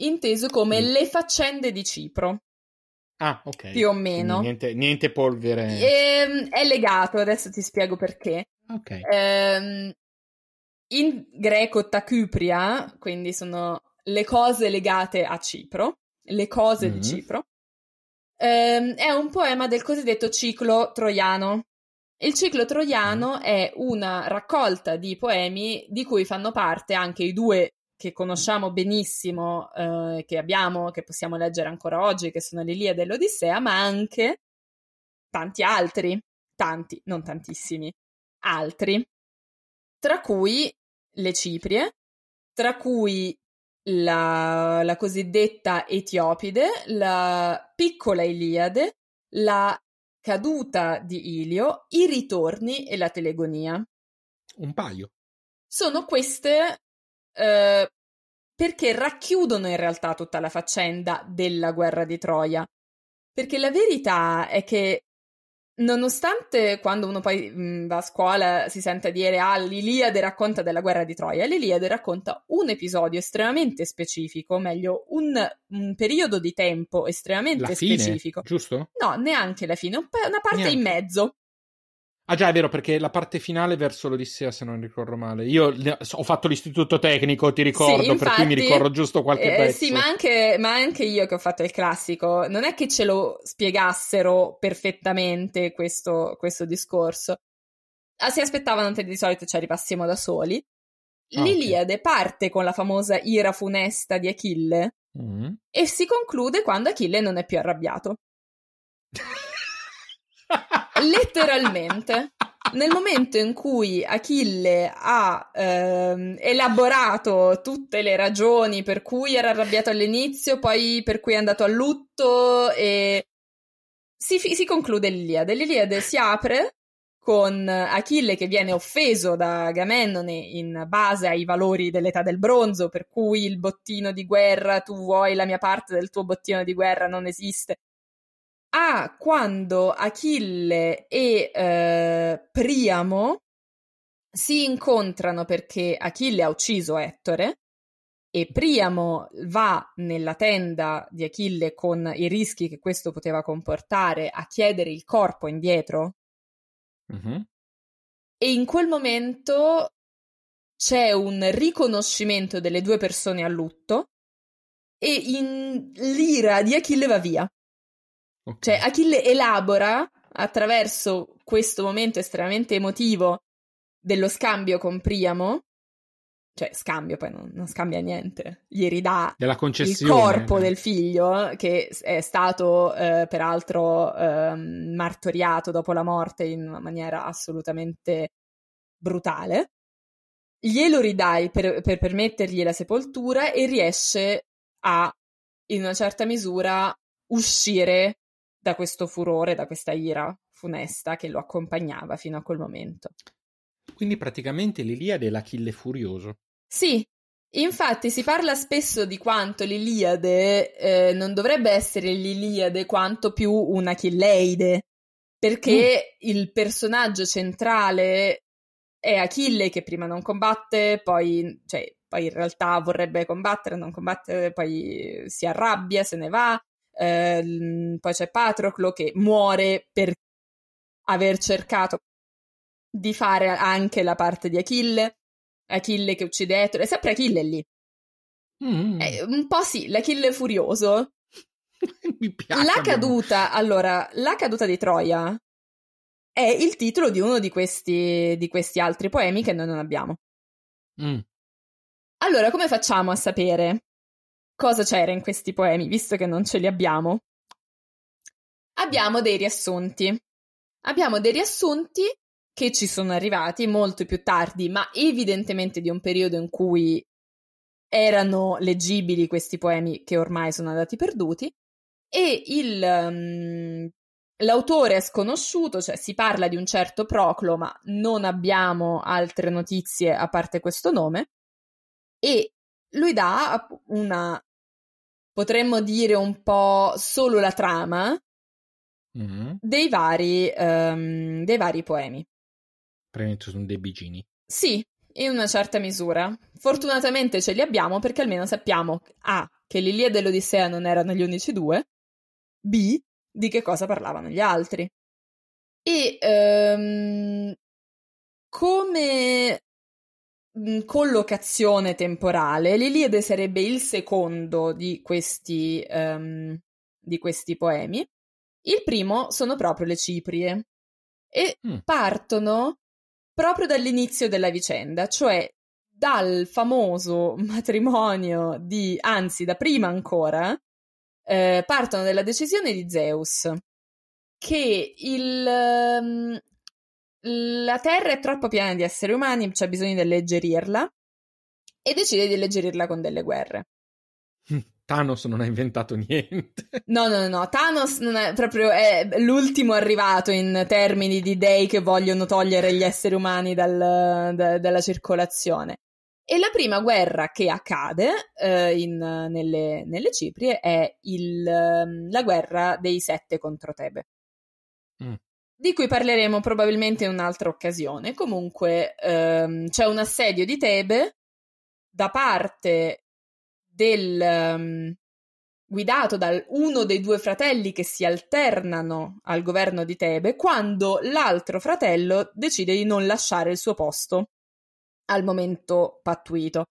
inteso come mm. le faccende di Cipro. Ah, ok. Più o meno. Niente, niente, polvere. E, ehm, è legato, adesso ti spiego perché. Ok. Ehm, in greco tacupria, quindi sono le cose legate a Cipro, le cose mm-hmm. di Cipro, ehm, è un poema del cosiddetto ciclo troiano. Il ciclo troiano mm. è una raccolta di poemi di cui fanno parte anche i due che conosciamo benissimo, eh, che abbiamo, che possiamo leggere ancora oggi, che sono l'Iliade e l'Odissea, ma anche tanti altri, tanti, non tantissimi, altri, tra cui le Ciprie, tra cui la, la cosiddetta Etiopide, la piccola Iliade, la caduta di Ilio, i ritorni e la telegonia. Un paio. Sono queste eh, perché racchiudono in realtà tutta la faccenda della guerra di Troia. Perché la verità è che nonostante quando uno poi mh, va a scuola si senta dire ah l'Iliade racconta della guerra di Troia, l'Iliade racconta un episodio estremamente specifico, o meglio un, un, periodo di tempo estremamente la fine, specifico. Giusto? No, neanche la fine, una parte neanche. in mezzo. Ah già, è vero, perché la parte finale verso l'Odissea, se non ricordo male. Io ho fatto l'istituto tecnico, ti ricordo, sì, infatti, per cui mi ricordo giusto qualche eh, pezzo. Sì, ma anche, ma anche, io che ho fatto il classico, non è che ce lo spiegassero perfettamente questo, questo discorso. Ah, si aspettavano che di solito ci arrivassimo da soli. Ah, L'Iliade okay. parte con la famosa ira funesta di Achille mm. e si conclude quando Achille non è più arrabbiato. [laughs] letteralmente nel momento in cui Achille ha ehm, elaborato tutte le ragioni per cui era arrabbiato all'inizio, poi per cui è andato a lutto e si, si conclude l'Iliade. L'Iliade si apre con Achille che viene offeso da Agamennone in base ai valori dell'età del bronzo, per cui il bottino di guerra, tu vuoi la mia parte del tuo bottino di guerra, non esiste a quando Achille e eh, Priamo si incontrano perché Achille ha ucciso Ettore e Priamo va nella tenda di Achille con i rischi che questo poteva comportare a chiedere il corpo indietro. Mm-hmm. E in quel momento c'è un riconoscimento delle due persone a lutto e in l'ira di Achille va via. Okay. Cioè, Achille elabora attraverso questo momento estremamente emotivo dello scambio con Priamo, cioè scambio, poi non, non scambia niente, gli ridà il corpo del figlio che è stato eh, peraltro eh, martoriato dopo la morte in una maniera assolutamente brutale. Glielo ridai per, per permettergli la sepoltura e riesce a, in una certa misura, uscire da questo furore, da questa ira funesta che lo accompagnava fino a quel momento. Quindi praticamente l'Iliade è l'Achille furioso. Sì, infatti si parla spesso di quanto l'Iliade eh, non dovrebbe essere l'Iliade quanto più un'Achilleide, perché mm. il personaggio centrale è Achille che prima non combatte, poi, cioè, poi in realtà vorrebbe combattere, non combattere, poi si arrabbia, se ne va. Eh, poi c'è Patroclo che muore per aver cercato di fare anche la parte di Achille. Achille che uccide Ettore, è sempre Achille lì. Mm. Eh, un po' sì, l'Achille furioso. [laughs] Mi piace. La caduta, allora, la caduta di Troia è il titolo di uno di questi, di questi altri poemi che noi non abbiamo. Mm. Allora, come facciamo a sapere cosa c'era in questi poemi, visto che non ce li abbiamo? Abbiamo dei riassunti. Abbiamo dei riassunti che ci sono arrivati molto più tardi, ma evidentemente di un periodo in cui erano leggibili questi poemi che ormai sono andati perduti e il, um, l'autore è sconosciuto, cioè si parla di un certo Proclo, ma non abbiamo altre notizie a parte questo nome e lui dà una potremmo dire un po' solo la trama mm-hmm. dei, vari, um, dei vari poemi. Praticamente sono dei bigini. Sì, in una certa misura. Fortunatamente ce li abbiamo perché almeno sappiamo A. che l'Iliade e l'Odissea non erano gli unici due, B. di che cosa parlavano gli altri. E um, come collocazione temporale, l'Iliade sarebbe il secondo di questi, um, di questi poemi. Il primo sono proprio le Ciprie e mm. partono proprio dall'inizio della vicenda, cioè dal famoso [laughs] matrimonio di, anzi da prima ancora, eh, partono dalla decisione di Zeus che il, um, la Terra è troppo piena di esseri umani, c'è bisogno di alleggerirla e decide di alleggerirla con delle guerre. Thanos non ha inventato niente. [laughs] No, no, no, Thanos non è proprio è l'ultimo arrivato in termini di dei che vogliono togliere gli esseri umani dal, da, dalla circolazione. E la prima guerra che accade eh, in, nelle, nelle, Ciprie è il, ehm, la guerra dei sette contro Tebe. Mm. Di cui parleremo probabilmente in un'altra occasione. Comunque ehm, c'è un assedio di Tebe da parte del, um, guidato da uno dei due fratelli che si alternano al governo di Tebe, quando l'altro fratello decide di non lasciare il suo posto al momento pattuito.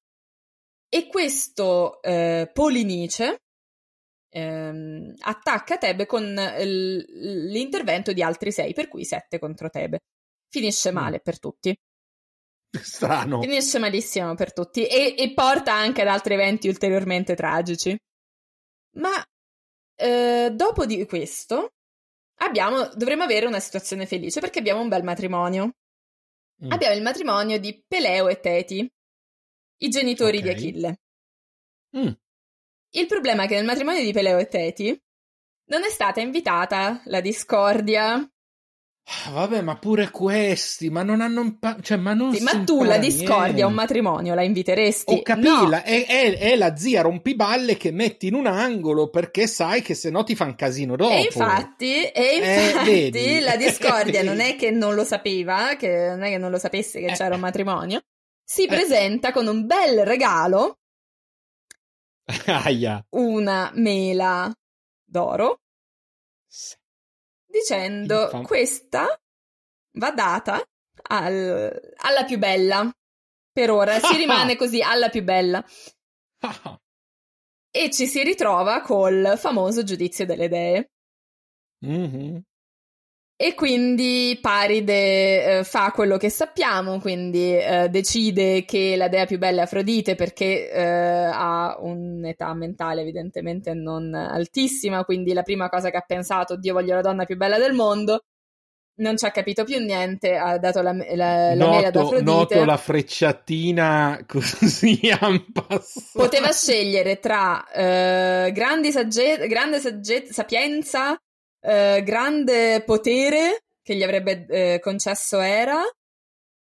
E questo eh, Polinice ehm, attacca Tebe con l- l'intervento di altri sei, per cui sette contro Tebe. Finisce mm. male per tutti. Strano. Finisce malissimo per tutti e, e porta anche ad altri eventi ulteriormente tragici. Ma eh, dopo di questo abbiamo, dovremmo avere una situazione felice perché abbiamo un bel matrimonio. Mm. Abbiamo il matrimonio di Peleo e Teti, i genitori okay. di Achille. Mm. Il problema è che nel matrimonio di Peleo e Teti non è stata invitata la discordia, Ah, vabbè, ma pure questi, ma non hanno. Impa- cioè, ma non sì, ma tu la discordia a un matrimonio la inviteresti? Ho capito, no. è, è, è, la zia rompiballe che metti in un angolo perché sai che se no ti fa un casino dopo. E infatti, e eh, infatti eh, la [laughs] discordia non è che non lo sapeva, che non è che non lo sapesse che eh. c'era un matrimonio. Si eh. presenta con un bel regalo. [laughs] Aia. Una mela d'oro. Sì dicendo Infam. questa va data al, alla più bella. Per ora si [laughs] rimane così alla più bella. [laughs] e ci si ritrova col famoso giudizio delle dee. Mm-hmm. E quindi Paride eh, fa quello che sappiamo, quindi eh, decide che la dea più bella è Afrodite perché eh, ha un'età mentale evidentemente non altissima, quindi la prima cosa che ha pensato, Dio voglio la donna più bella del mondo, non ci ha capito più niente, ha dato la, la, la noto, ad Afrodite. Noto la frecciatina così [laughs] Poteva scegliere tra eh, grande sagge- sapienza eh, grande potere che gli avrebbe eh, concesso Era,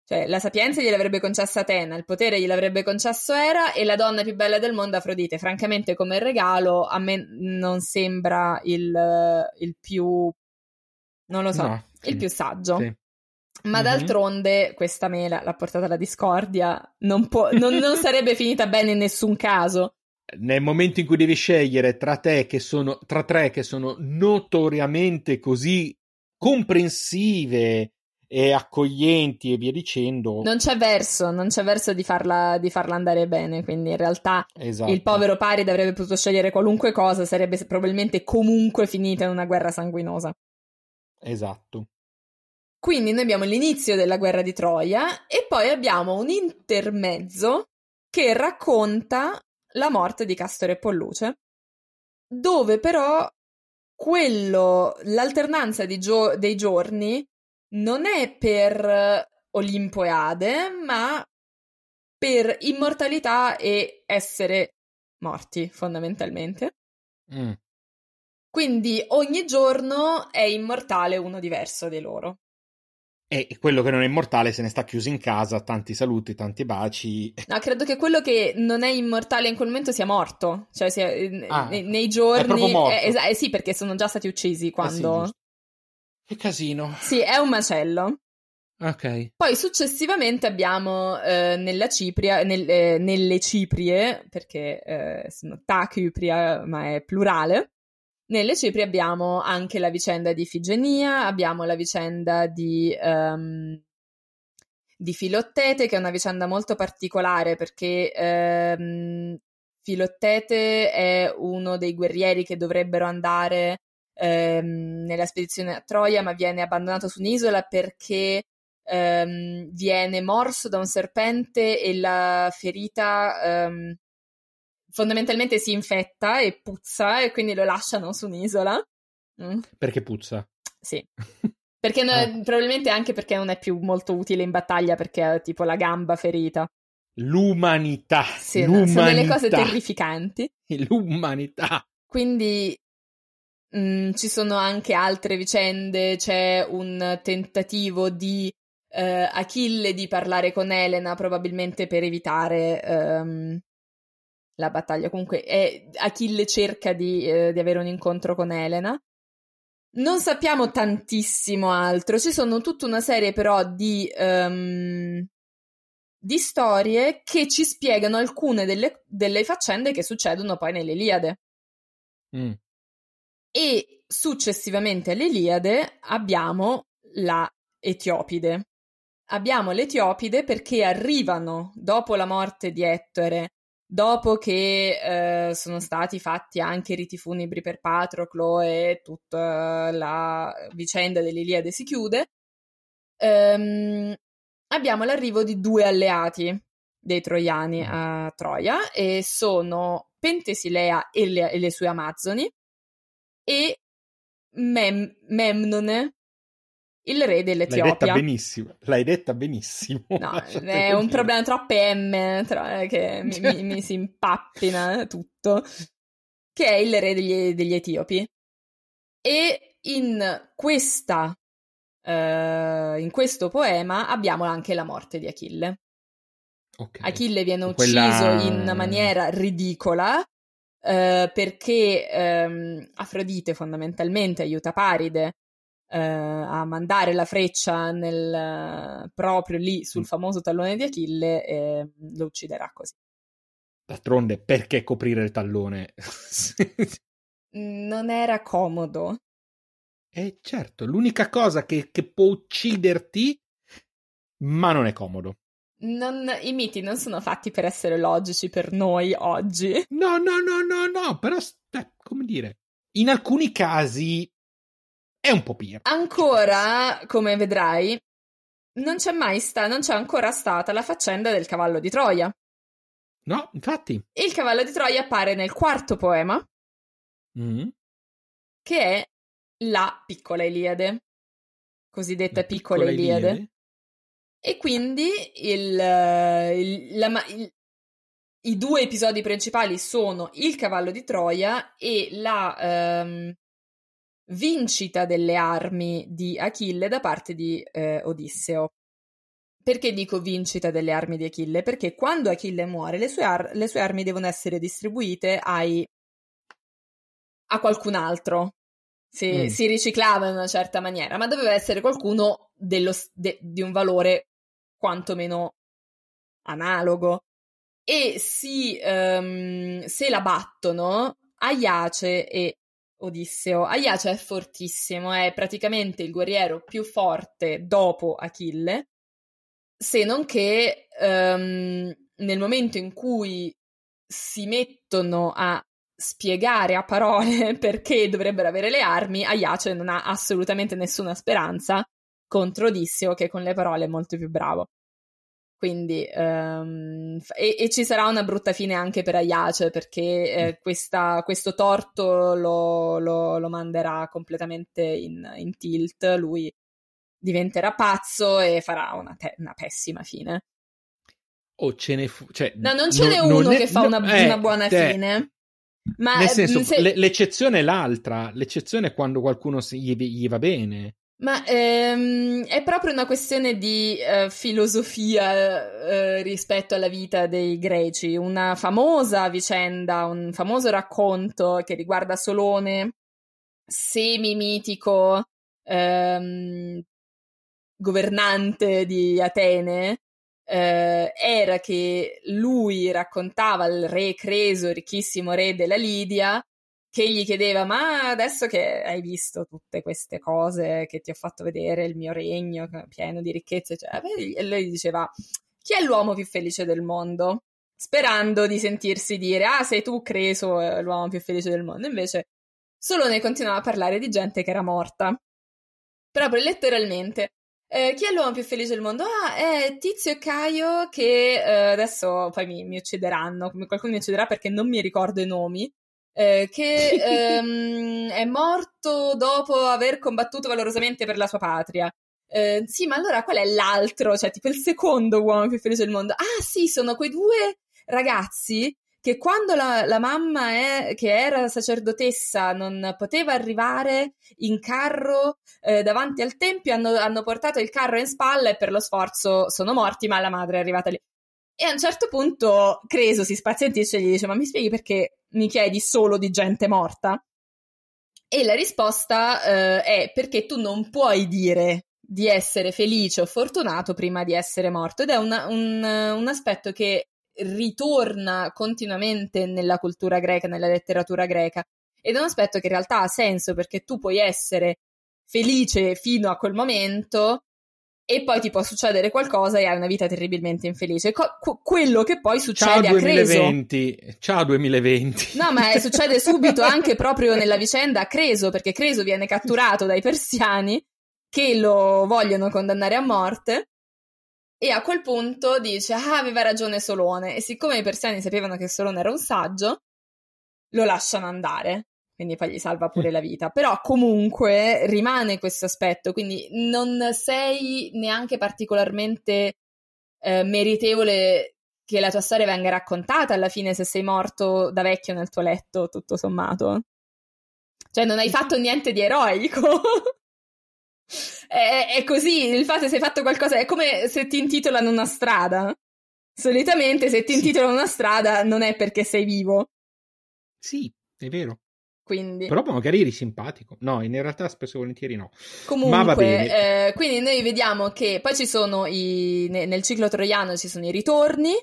cioè la sapienza gliel'avrebbe concessa Atena, il potere gliel'avrebbe concesso Era e la donna più bella del mondo Afrodite. Francamente come regalo a me non sembra il, il più... non lo so. No. il più saggio. Sì. Ma Mhm. d'altronde questa mela l'ha portata alla discordia, non, può- non- non sarebbe finita bene in nessun caso. Nel momento in cui devi scegliere tra te che sono tra tre che sono notoriamente così comprensive e accoglienti e via dicendo. Non c'è verso, non c'è verso di farla, di farla andare bene, quindi in realtà Esatto. il povero Parid avrebbe potuto scegliere qualunque cosa, sarebbe probabilmente comunque finita in una guerra sanguinosa. Esatto. Quindi noi abbiamo l'inizio della guerra di Troia e poi abbiamo un intermezzo che racconta la morte di Castore e Polluce, dove però quello, l'alternanza gio- dei giorni non è per Olimpo e Ade, ma per immortalità e essere morti, fondamentalmente. Mm. Quindi ogni giorno è immortale uno diverso di loro. E quello che non è immortale se ne sta chiuso in casa. Tanti saluti, tanti baci. No, credo che quello che non è immortale in quel momento sia morto. Cioè, sia, eh, Ah, nei, nei è giorni. morto. eh, eh sì, perché sono già stati uccisi Eh sì, quando. che casino. sì, è un macello. Ok. Poi successivamente abbiamo eh, nella Cipria, nel- eh, nelle Ciprie, perché sono Tacipria, ma è plurale. Nelle Ciprie abbiamo anche la vicenda di Ifigenia, abbiamo la vicenda di, ehm, di Filottete, che è una vicenda molto particolare perché ehm, Filottete è uno dei guerrieri che dovrebbero andare ehm, nella spedizione a Troia, ma viene abbandonato su un'isola perché viene morso da un serpente e la ferita fondamentalmente si infetta e puzza e quindi lo lasciano su un'isola. Mm, Perché puzza. sì. [laughs] Perché no- Ah. probabilmente anche perché non è più molto utile in battaglia perché ha tipo la gamba ferita. L'umanità. Sì, no, L'umanità. sono delle cose terrificanti. [laughs] L'umanità. Quindi mm, ci sono anche altre vicende, c'è un tentativo di eh, Achille di parlare con Elena, probabilmente per evitare ehm, la battaglia. Comunque è- Achille cerca di, eh, di avere un incontro con Elena. Non sappiamo tantissimo altro, ci sono tutta una serie però di, ehm, di storie che ci spiegano alcune delle, delle faccende che succedono poi nell'Iliade. Mm. E successivamente all'Iliade abbiamo la Etiopide. Abbiamo l'Etiopide perché arrivano dopo la morte di Ettore, dopo che eh, sono stati fatti anche i riti funebri per Patroclo e tutta la vicenda dell'Iliade si chiude. ehm, abbiamo l'arrivo di due alleati dei troiani a Troia e sono Pentesilea e le, e le sue amazzoni e Mem- Memnone, il re L'hai detta dell'Etiopia. benissimo. L'hai detta benissimo. No, Lasciate [laughs] è un problema troppe M tra- che mi, mi- mi si impappina tutto. Che è il re degli, degli Etiopi. E in questa eh, in questo poema abbiamo anche la morte di Achille. Ok. Achille viene ucciso Quella- in maniera ridicola eh, perché ehm, Afrodite fondamentalmente aiuta Paride eh, a mandare la freccia nel, proprio lì sul Mm. famoso tallone di Achille e lo ucciderà così. D'altronde, perché coprire il tallone? [laughs] Non era comodo. Eh certo, l'unica cosa che, che può ucciderti, ma non è comodo. Non- I miti non sono fatti per essere logici per noi oggi. No, no, no, no, no, però, eh, come dire, in alcuni casi è un po' pia. Ancora, come vedrai, non c'è mai sta- non c'è ancora stata la faccenda del cavallo di Troia. No, infatti. Il cavallo di Troia appare nel quarto poema, Mm. che è la piccola Iliade, cosiddetta La piccola, Iliade. E quindi il, eh, il- la il- i due episodi principali sono il cavallo di Troia e la ehm, vincita delle armi di Achille da parte di eh, Odisseo. Perché dico vincita delle armi di Achille? Perché quando Achille muore, le sue, ar- le sue armi devono essere distribuite ai- a qualcun altro. si, mm. si, riciclava in una certa maniera, ma doveva essere qualcuno dello, de, di un valore quantomeno analogo. E si, um, se la battono Aiace e Odisseo. Aiace è fortissimo, è praticamente il guerriero più forte dopo Achille, se non che um, nel momento in cui si mettono a spiegare a parole [laughs] perché dovrebbero avere le armi, Aiace non ha assolutamente nessuna speranza contro Odisseo, che con le parole è molto più bravo. Quindi, um, e, e, ci sarà una brutta fine anche per Aiace perché eh, mm. questa, questo torto lo, lo, lo manderà completamente in, in, tilt. Lui diventerà pazzo e farà una, te- una pessima fine. O ce ne fu. Cioè, no, non ce n'è uno che fa no, una, eh, una, buona te, fine. Ma, nel senso, se... l'eccezione è l'altra. L'eccezione è quando qualcuno gli, gli va bene. Ma ehm, è proprio una questione di eh, filosofia eh, rispetto alla vita dei greci. Una famosa vicenda, un famoso racconto che riguarda Solone, semi-mitico ehm, governante di Atene, eh, era che lui raccontava al re Creso, ricchissimo re della Lidia, che gli chiedeva: Ma adesso che hai visto tutte queste cose che ti ho fatto vedere, il mio regno pieno di ricchezze, cioè, e lui diceva: Chi è l'uomo più felice del mondo? Sperando di sentirsi dire: Ah, sei tu, Creso, eh, l'uomo più felice del mondo. Invece, solo ne continuava a parlare di gente che era morta. Proprio letteralmente. Eh, chi è l'uomo più felice del mondo? Ah, è Tizio e Caio che eh, adesso poi mi, mi uccideranno, qualcuno mi ucciderà perché non mi ricordo i nomi, eh, che [laughs] ehm, è morto dopo aver combattuto valorosamente per la sua patria. Eh, sì, ma allora qual è l'altro? Cioè, tipo il secondo uomo più felice del mondo. Ah, sì, sono quei due ragazzi che quando la, la mamma è, che era sacerdotessa non poteva arrivare in carro eh, davanti al tempio, hanno, hanno portato il carro in spalla e per lo sforzo sono morti, ma la madre è arrivata lì. E a un certo punto Creso si spazientisce e gli dice: Ma mi spieghi perché mi chiedi solo di gente morta? E la risposta eh, è perché tu non puoi dire di essere felice o fortunato prima di essere morto ed è una, un, un aspetto che ritorna continuamente nella cultura greca, nella letteratura greca ed è un aspetto che in realtà ha senso perché tu puoi essere felice fino a quel momento e poi ti può succedere qualcosa e hai una vita terribilmente infelice. Co- quello che poi succede Ciao 2020. a Creso. Ciao 2020. No, ma [laughs] succede subito anche proprio nella vicenda a Creso, perché Creso viene catturato dai persiani che lo vogliono condannare a morte. E a quel punto dice: Ah, aveva ragione Solone. E siccome i persiani sapevano che Solone era un saggio, lo lasciano andare quindi poi gli salva pure la vita. Però comunque rimane questo aspetto, quindi non sei neanche particolarmente eh, meritevole che la tua storia venga raccontata alla fine se sei morto da vecchio nel tuo letto, tutto sommato. Cioè non hai fatto niente di eroico. [laughs] è, è, così, il fatto che sei fatto qualcosa, è come se ti intitolano una strada. Solitamente se ti intitolano una strada non è perché sei vivo. Sì, è vero. Quindi... Però magari eri simpatico. No, in realtà spesso e volentieri no. Comunque. Eh, quindi noi vediamo che poi ci sono i, nel ciclo troiano ci sono i ritorni,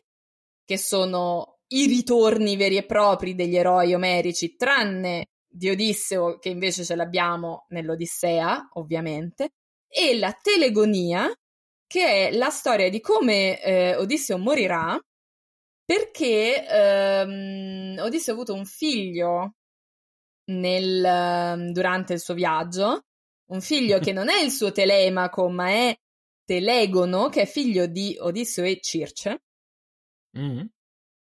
che sono i ritorni veri e propri degli eroi omerici, tranne di Odisseo, che invece ce l'abbiamo nell'Odissea, ovviamente, e la telegonia, che è la storia di come eh, Odisseo morirà perché ehm, Odisseo ha avuto un figlio nel, ehm, durante il suo viaggio, un figlio che non è il suo Telemaco, ma è Telegono, che è figlio di Odisseo e Circe. Mm.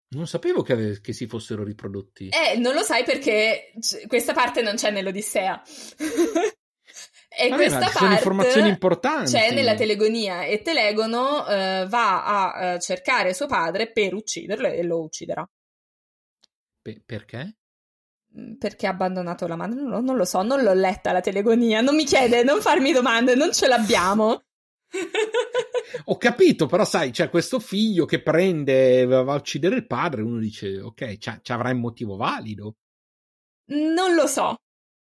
Non sapevo che, ave- che, si fossero riprodotti. Eh, non lo sai perché c- questa parte non c'è nell'Odissea. [laughs] e Vabbè, questa parte sono informazioni importanti. C'è nella telegonia e Telegono uh, va a uh, cercare suo padre per ucciderlo e lo ucciderà. Pe- perché? Mm, perché ha abbandonato la madre? Non, non, lo so, non l'ho letta la telegonia. Non mi chiede, non farmi domande, non ce l'abbiamo. [laughs] Ho capito, però sai, c'è questo figlio che prende, va a uccidere il padre, uno dice, ok, ci avrà un motivo valido. Non lo so.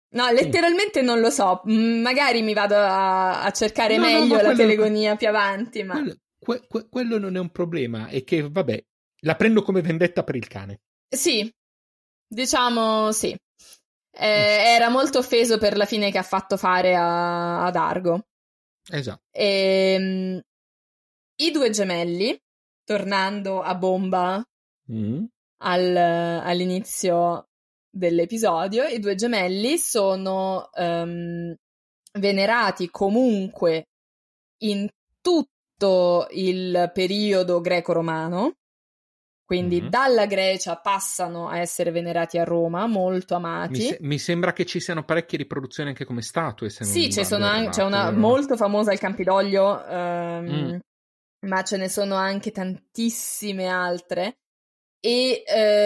No, letteralmente non lo so. Mm, magari mi vado a, a cercare no, meglio no, la quello, telegonia più avanti, ma... Quello, que, que, quello non è un problema, è che, vabbè, la prendo come vendetta per il cane. Sì, diciamo sì. Eh, era molto offeso per la fine che ha fatto fare a, ad Argo. Esatto. E, um, I due gemelli, tornando a bomba mm. al, all'inizio dell'episodio, i due gemelli sono um, venerati comunque in tutto il periodo greco-romano quindi mm-hmm. dalla Grecia passano a essere venerati a Roma, molto amati. Mi, se- mi sembra che ci siano parecchie riproduzioni anche come statue. sì, an- c'è una molto famosa al Campidoglio, um, mm. ma ce ne sono anche tantissime altre. E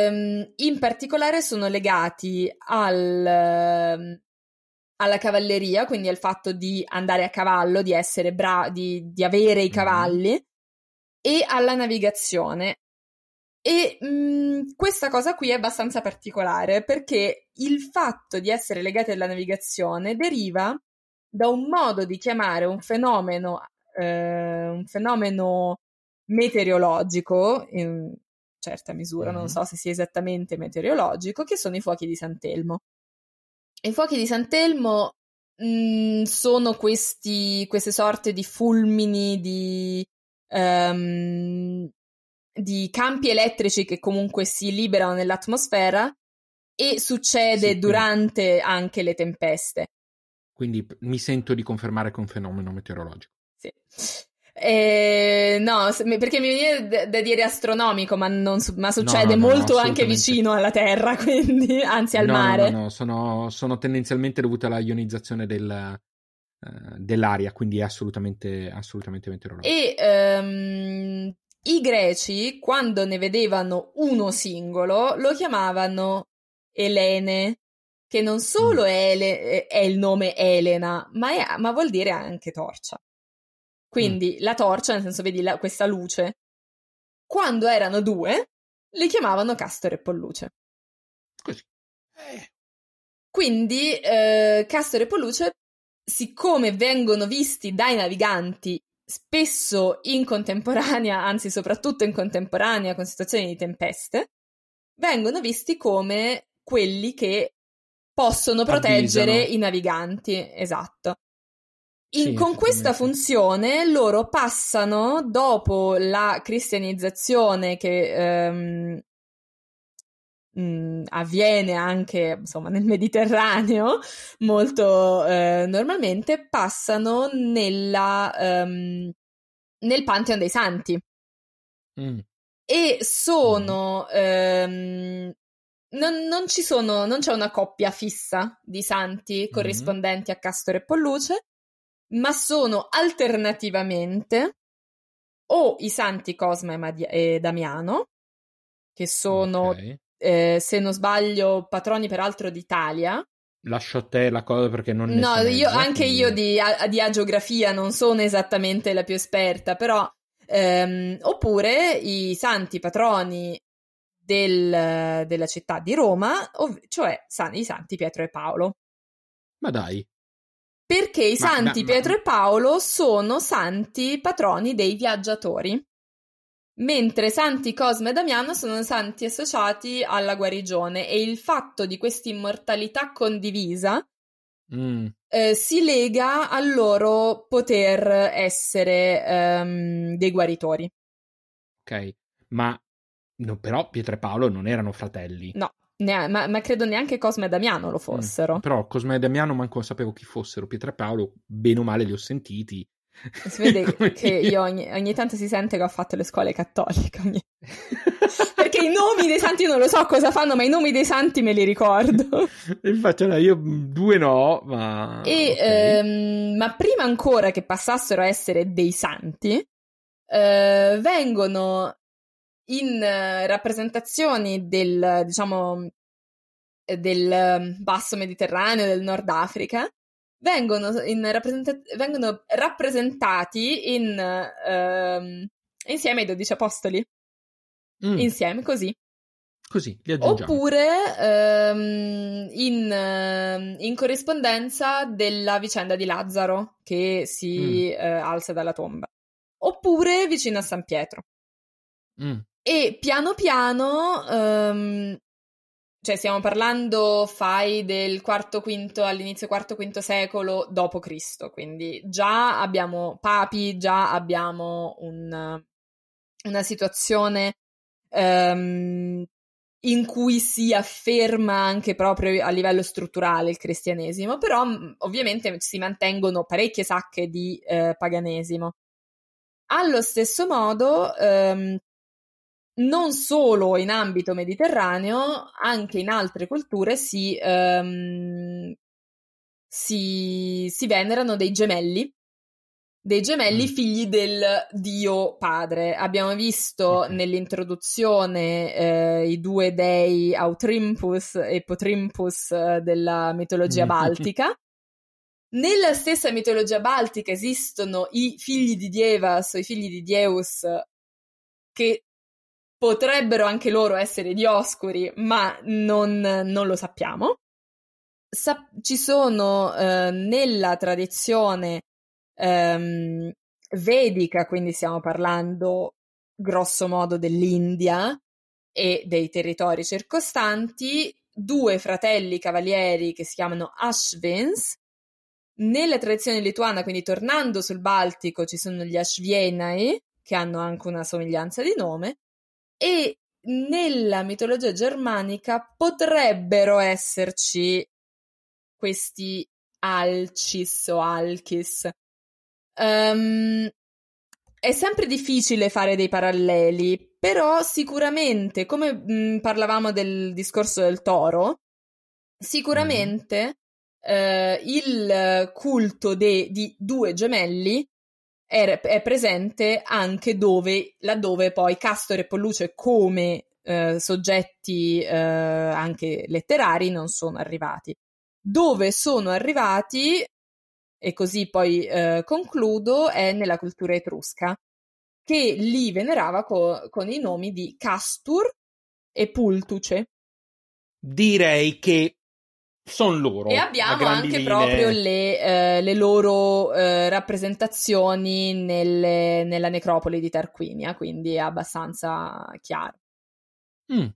um, in particolare sono legati al, um, alla cavalleria, quindi al fatto di andare a cavallo, di essere bravi, di, di avere i cavalli, mm. e alla navigazione e mh, mhmm, questa cosa qui è abbastanza particolare perché il fatto di essere legati alla navigazione deriva da un modo di chiamare un fenomeno, eh, un fenomeno meteorologico, in certa misura, mm. non so se sia esattamente meteorologico, che sono i fuochi di Sant'Elmo. I fuochi di Sant'Elmo mh, mhmm, sono questi, queste sorte di fulmini, di, um, di campi elettrici che comunque si liberano nell'atmosfera e succede sì, durante quindi. anche le tempeste. Quindi mi sento di confermare che è un fenomeno meteorologico. Sì. Eh, no, perché mi viene da dire astronomico, ma, non, ma succede no, no, molto no, anche vicino alla Terra, [laughs] quindi, anzi al mare. No, no, sono, sono, tendenzialmente dovute alla ionizzazione del, uh, dell'aria, quindi è assolutamente, assolutamente meteorologico. E um, i greci, quando ne vedevano uno singolo, lo chiamavano Elene, che non solo è, Ele- è il nome Elena, ma, è, ma, vuol dire anche torcia. Quindi mm. la torcia, nel senso, vedi la, questa luce. Quando erano due, li chiamavano Castore e Polluce. Così. Eh. Quindi eh, Castore e Polluce, siccome vengono visti dai naviganti spesso in contemporanea, anzi soprattutto in contemporanea con situazioni di tempeste, vengono visti come quelli che possono proteggere Avvisano. i naviganti. Esatto. In, sì, con questa funzione loro passano dopo la cristianizzazione che ehm, mh, avviene anche insomma nel Mediterraneo [laughs] molto eh, normalmente passano nella, um, nel Pantheon dei Santi mm. e sono mm. um, non, non, ci sono, non c'è una coppia fissa di santi mm. corrispondenti mm. a Castore e Polluce, ma sono alternativamente o i santi Cosma e, Madi- e Damiano, che sono okay eh, se non sbaglio, patroni peraltro d'Italia. Lascio a te la cosa perché non No, io, anche io di, a, di agiografia non sono esattamente la più esperta, però... Ehm, oppure i santi patroni del, della città di Roma, ov- cioè san- i santi Pietro e Paolo. Ma dai. Perché i ma, santi ma, Pietro ma... e Paolo sono santi patroni dei viaggiatori mentre Santi Cosme e Damiano sono santi associati alla guarigione e il fatto di questa immortalità condivisa mm. eh, si lega al loro poter essere um, dei guaritori. Ok, ma no, però Pietro e Paolo non erano fratelli. No, ne- ma, ma, credo neanche Cosme e Damiano lo mm. fossero. Mm. Però Cosme e Damiano manco sapevo chi fossero. Pietro e Paolo, bene o male, li ho sentiti si vede [laughs] che io ogni, ogni, tanto si sente che ho fatto le scuole cattoliche. Ogni... [laughs] Perché i nomi dei santi non lo so cosa fanno, ma i nomi dei santi me li ricordo. [laughs] Infatti, no, io due no, ma. E, okay. ehm, ma prima ancora che passassero a essere dei santi, eh, vengono in uh, rappresentazioni del, diciamo, del basso Mediterraneo, del Nord Africa, vengono, rappresenta- vengono rappresentati in, uh, insieme ai dodici apostoli. Mm. Insieme, così. Così li aggiungiamo. Oppure ehm, in, ehm, in, corrispondenza della vicenda di Lazzaro che si mm. eh, alza dalla tomba. Oppure vicino a San Pietro. Mm. E piano piano, ehm, cioè stiamo parlando, fai del quarto, quinto, all'inizio quarto, quinto secolo dopo Cristo, quindi già abbiamo papi, già abbiamo un, una situazione ehm, in cui si afferma anche proprio a livello strutturale il cristianesimo, però ovviamente si mantengono parecchie sacche di eh, paganesimo. Allo stesso modo, ehm, non solo in ambito mediterraneo, anche in altre culture si, ehm, si, si venerano dei gemelli dei gemelli mm. figli del dio padre. Abbiamo visto nell'introduzione eh, i due dei Autrimpus e Potrimpus eh, della mitologia baltica. Nella stessa mitologia baltica esistono i figli di Dievas o i figli di Dieus che potrebbero anche loro essere dioscuri, ma non, non lo sappiamo. Sa- ci sono eh, nella tradizione ehm, vedica, quindi stiamo parlando grosso modo dell'India e dei territori circostanti, due fratelli cavalieri che si chiamano Ashvins. Nella tradizione lituana, quindi tornando sul Baltico, ci sono gli Ashvienai, che hanno anche una somiglianza di nome, e nella mitologia germanica potrebbero esserci questi Alcis o Alkis, Um, è sempre difficile fare dei paralleli, però sicuramente, come mh, parlavamo del discorso del toro, sicuramente mm. eh, il culto de, di due gemelli è, è, presente anche dove, laddove poi Castore e Polluce come eh, soggetti eh, anche letterari non sono arrivati. Dove sono arrivati e così poi eh, concludo, è nella cultura etrusca, che li venerava co- con i nomi di Castur e Pultuce. Direi che sono loro. E abbiamo anche linee. proprio le, eh, le loro eh, rappresentazioni nelle, nella necropoli di Tarquinia, quindi è abbastanza chiaro. Mm.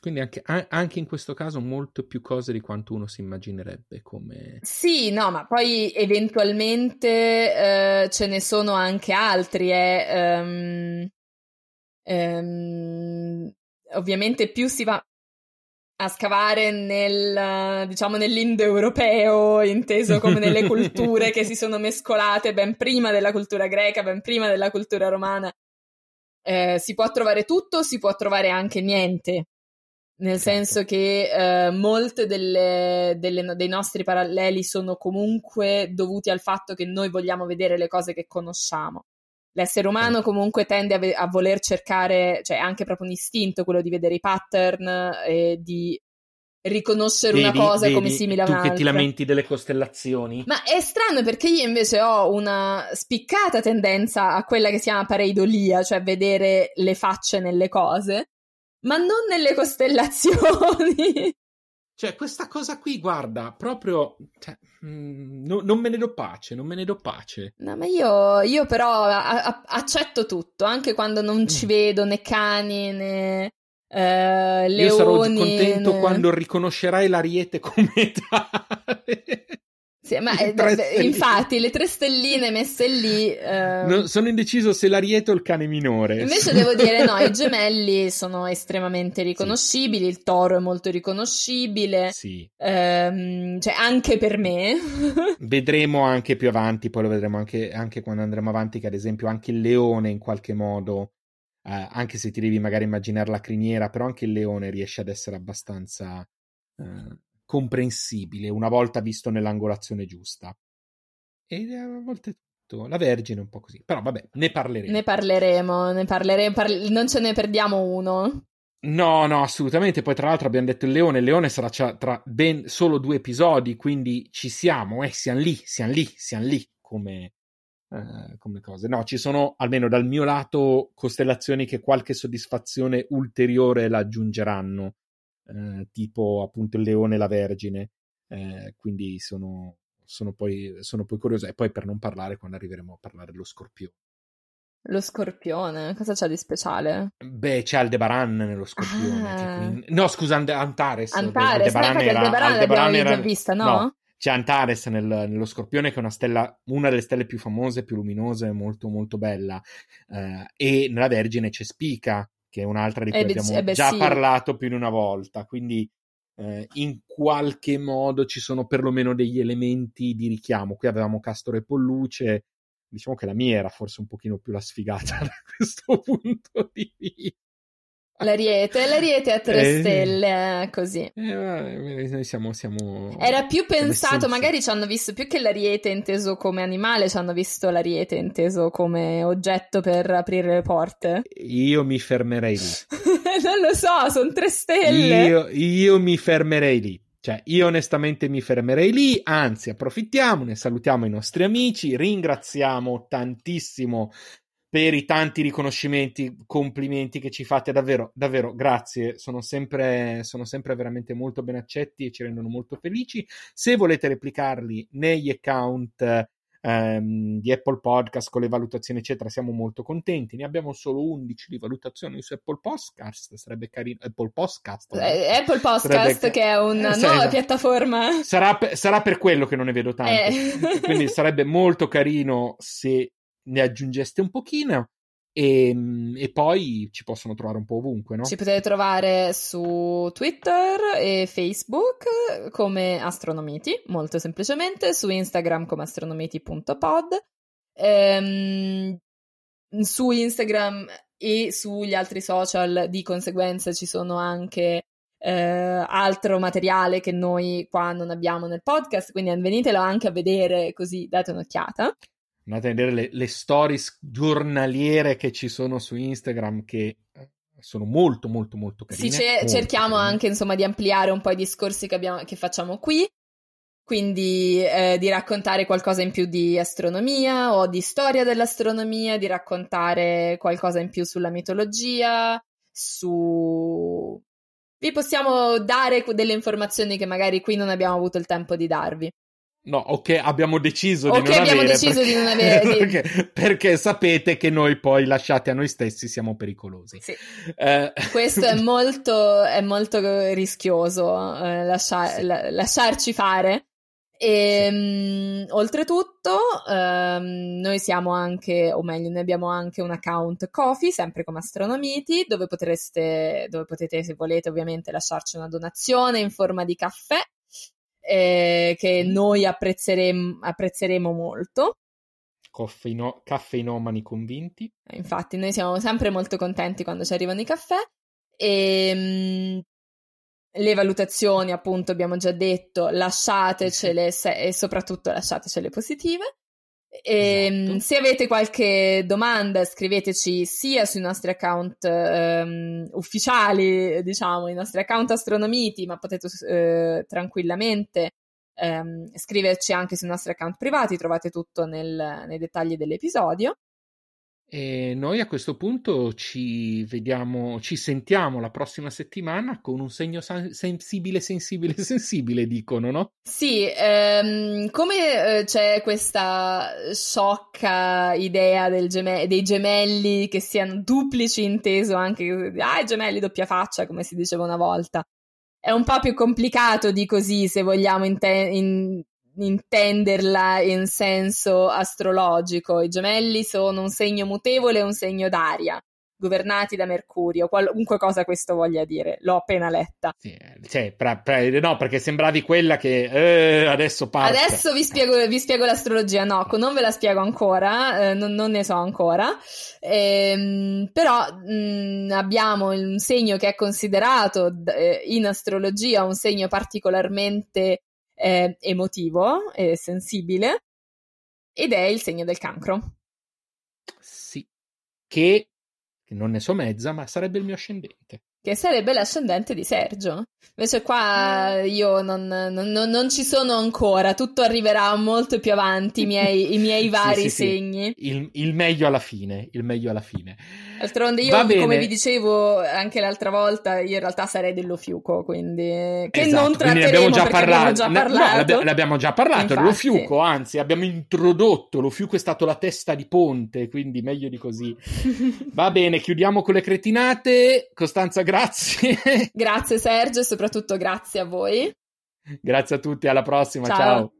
Quindi anche, anche, in questo caso molto più cose di quanto uno si immaginerebbe come... Sì, no, ma poi eventualmente eh, ce ne sono anche altri. Eh, um, um, ovviamente più si va a scavare nel, diciamo, nell'indoeuropeo, inteso come nelle [laughs] culture che si sono mescolate ben prima della cultura greca, ben prima della cultura romana. Eh, si può trovare tutto, si può trovare anche niente nel certo. senso che eh, molte delle, delle, dei nostri paralleli sono comunque dovuti al fatto che noi vogliamo vedere le cose che conosciamo. L'essere umano certo. comunque tende a, ve- a, voler cercare, cioè è anche proprio un istinto quello di vedere i pattern e di riconoscere vedi, una cosa vedi, come simile a un'altra. Tu che ti lamenti delle costellazioni. Ma è strano perché io invece ho una spiccata tendenza a quella che si chiama pareidolia, cioè vedere le facce nelle cose ma non nelle [laughs] costellazioni. Cioè, questa cosa qui, guarda, proprio. Cioè, mh, mm, no, non me ne do pace, non me ne do pace. No, ma io, io però a, a, accetto tutto, anche quando non mm. ci vedo né cani né. Uh, leoni, io sarò contento né... quando riconoscerai l'ariete come tale. Sì, ma eh, infatti le tre stelline messe lì. Eh... No, sono indeciso se l'ariete o il cane minore. Invece devo dire: no, i [laughs] gemelli sono estremamente riconoscibili. Sì. Il toro è molto riconoscibile. Sì. Ehm, cioè, anche per me. [laughs] vedremo anche più avanti, poi lo vedremo anche, anche, quando andremo avanti, che ad esempio anche il leone in qualche modo. Eh, anche se ti devi magari immaginare la criniera, però anche il leone riesce ad essere abbastanza. Eh, comprensibile una volta visto nell'angolazione giusta. E a volte tutto. La Vergine è un po' così. Però vabbè, ne parleremo. Ne parleremo, ne parleremo. Parli- non ce ne perdiamo uno. No, no, assolutamente. Poi, tra l'altro, abbiamo detto il leone. Il leone sarà tra ben solo due episodi, quindi ci siamo, eh, siamo lì, siamo lì, siamo lì, come, eh, come cose. No, ci sono, almeno dal mio lato, costellazioni che qualche soddisfazione ulteriore la aggiungeranno, eh, tipo appunto il leone e la vergine. Eh, quindi sono, sono, poi, sono poi curioso. E poi per non parlare quando arriveremo a parlare dello scorpione. Lo scorpione, cosa c'è di speciale? Beh, c'è Aldebaran nello scorpione. Ah. Quindi... No, scusa, Antares. Antares, Aldebaran, era, Aldebaran, Aldebaran era... vista, no? no? C'è Antares nel, nello Scorpione, che è una stella, una delle stelle più famose, più luminose, molto molto bella. Uh, e nella Vergine c'è Spica, che è un'altra di cui eh abbiamo eh beh, già sì. parlato più di una volta. Quindi uh, in qualche modo ci sono perlomeno degli elementi di richiamo. Qui avevamo Castore e Polluce. Diciamo che la mia era forse un pochino più la sfigata [laughs] da questo punto di vista. L'ariete, l'ariete a tre eh, stelle, eh, così. Eh, noi siamo, siamo... Era più pensato, magari ci hanno visto più che l'ariete inteso come animale, ci hanno visto l'ariete inteso come oggetto per aprire le porte. Io mi fermerei lì. [laughs] non lo so, sono tre stelle. Io, io mi fermerei lì. Cioè, io onestamente mi fermerei lì, anzi, approfittiamone, salutiamo i nostri amici, ringraziamo tantissimo per i tanti riconoscimenti, complimenti che ci fate, davvero, davvero, grazie, sono sempre, sono sempre veramente molto ben accetti e ci rendono molto felici. Se volete replicarli negli account ehm, di Apple Podcast con le valutazioni, eccetera, siamo molto contenti. Ne abbiamo solo 11 di valutazioni su Apple Podcast, sarebbe carino. Apple Podcast, eh, Apple Podcast, sarebbe... che è una nuova esatto. piattaforma. Sarà, sarà, per quello che non ne vedo tanto. Eh. Quindi sarebbe molto carino se ne aggiungeste un pochino e, ehm, e, poi ci possono trovare un po' ovunque, no? Ci potete trovare su Twitter e Facebook come Astronomiti, molto semplicemente, su Instagram come astronomiti.pod. Ehm, su Instagram e sugli altri social di conseguenza ci sono anche eh, altro materiale che noi qua non abbiamo nel podcast, quindi venitelo anche a vedere così date un'occhiata andate a vedere le, le stories giornaliere che ci sono su Instagram che eh, sono molto molto molto carine. Sì, molto cerchiamo carine. anche insomma di ampliare un po' i discorsi che, abbiamo, che facciamo qui, quindi eh, di raccontare qualcosa in più di astronomia o di storia dell'astronomia, di raccontare qualcosa in più sulla mitologia, su... Vi possiamo dare delle informazioni che magari qui non abbiamo avuto il tempo di darvi. No, ok, abbiamo deciso okay, di non abbiamo avere. deciso perché... di non avere. [laughs] perché, perché, sapete che noi poi lasciati a noi stessi siamo pericolosi. Sì. Eh... Questo è [laughs] molto, è molto rischioso, eh, lascia... sì. la... lasciarci fare. E sì. mh, oltretutto, ehm, noi siamo anche, o meglio, noi abbiamo anche un account Kofi, sempre come Astronomiti, dove potreste, dove potete, se volete, ovviamente lasciarci una donazione in forma di caffè eh, che noi apprezzeremo, apprezzeremo molto. Caffeino, caffeinomani convinti. Infatti, noi siamo sempre molto contenti quando ci arrivano i caffè. E ehm, le valutazioni, appunto, abbiamo già detto, lasciatecele se- e soprattutto lasciatecele positive. E, ehm, esatto. Se avete qualche domanda, scriveteci sia sui nostri account um, ufficiali, diciamo, i nostri account astronomiti, ma potete uh, tranquillamente um, scriverci anche sui nostri account privati, trovate tutto nel, nei dettagli dell'episodio. E noi a questo punto ci vediamo, ci sentiamo la prossima settimana con un segno sensibile, sensibile, [laughs] sensibile, dicono, no? Sì, ehm, come eh, c'è questa sciocca idea geme- dei gemelli che siano duplici inteso anche, ah, gemelli doppia faccia, come si diceva una volta. È un po' più complicato di così, se vogliamo inte- in- intenderla in senso astrologico. I gemelli sono un segno mutevole e un segno d'aria, governati da Mercurio, qualunque cosa questo voglia dire. L'ho appena letta. Sì, cioè, pra, pra, no, perché sembravi quella che eh, adesso parte. Adesso vi spiego, vi spiego l'astrologia. No, non ve la spiego ancora, eh, non, non, ne so ancora. Ehm, però mh, abbiamo un segno che è considerato eh, in astrologia un segno particolarmente eh, emotivo e sensibile ed è il segno del cancro. Sì, che che non ne so mezza, ma sarebbe il mio ascendente che sarebbe l'ascendente di Sergio. Invece qua io non, non, non, ci sono ancora, tutto arriverà molto più avanti, i miei, i miei [laughs] vari sì, sì, segni. Sì. Il, il, meglio alla fine, il meglio alla fine. D'altronde io, come vi dicevo anche l'altra volta, io in realtà sarei dello Fiuco, quindi... Che esatto, non tratteremo abbiamo già parlato. già parlato. No, l'abbiamo già parlato, lo Fiuco, anzi abbiamo introdotto, lo Fiuco è stato la testa di ponte, quindi meglio di così. [laughs] Va bene, chiudiamo con le cretinate. Costanza, grazie grazie. Grazie Sergio e soprattutto grazie a voi. Grazie a tutti, alla prossima, ciao. ciao.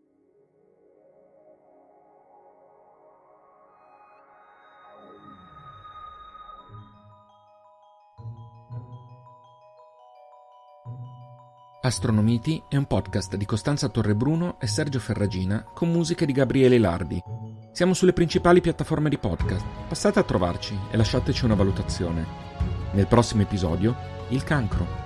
Astronomiti è un podcast di Costanza Torrebruno e Sergio Ferragina con musiche di Gabriele Lardi. Siamo sulle principali piattaforme di podcast. Passate a trovarci e lasciateci una valutazione. Nel prossimo episodio, il cancro.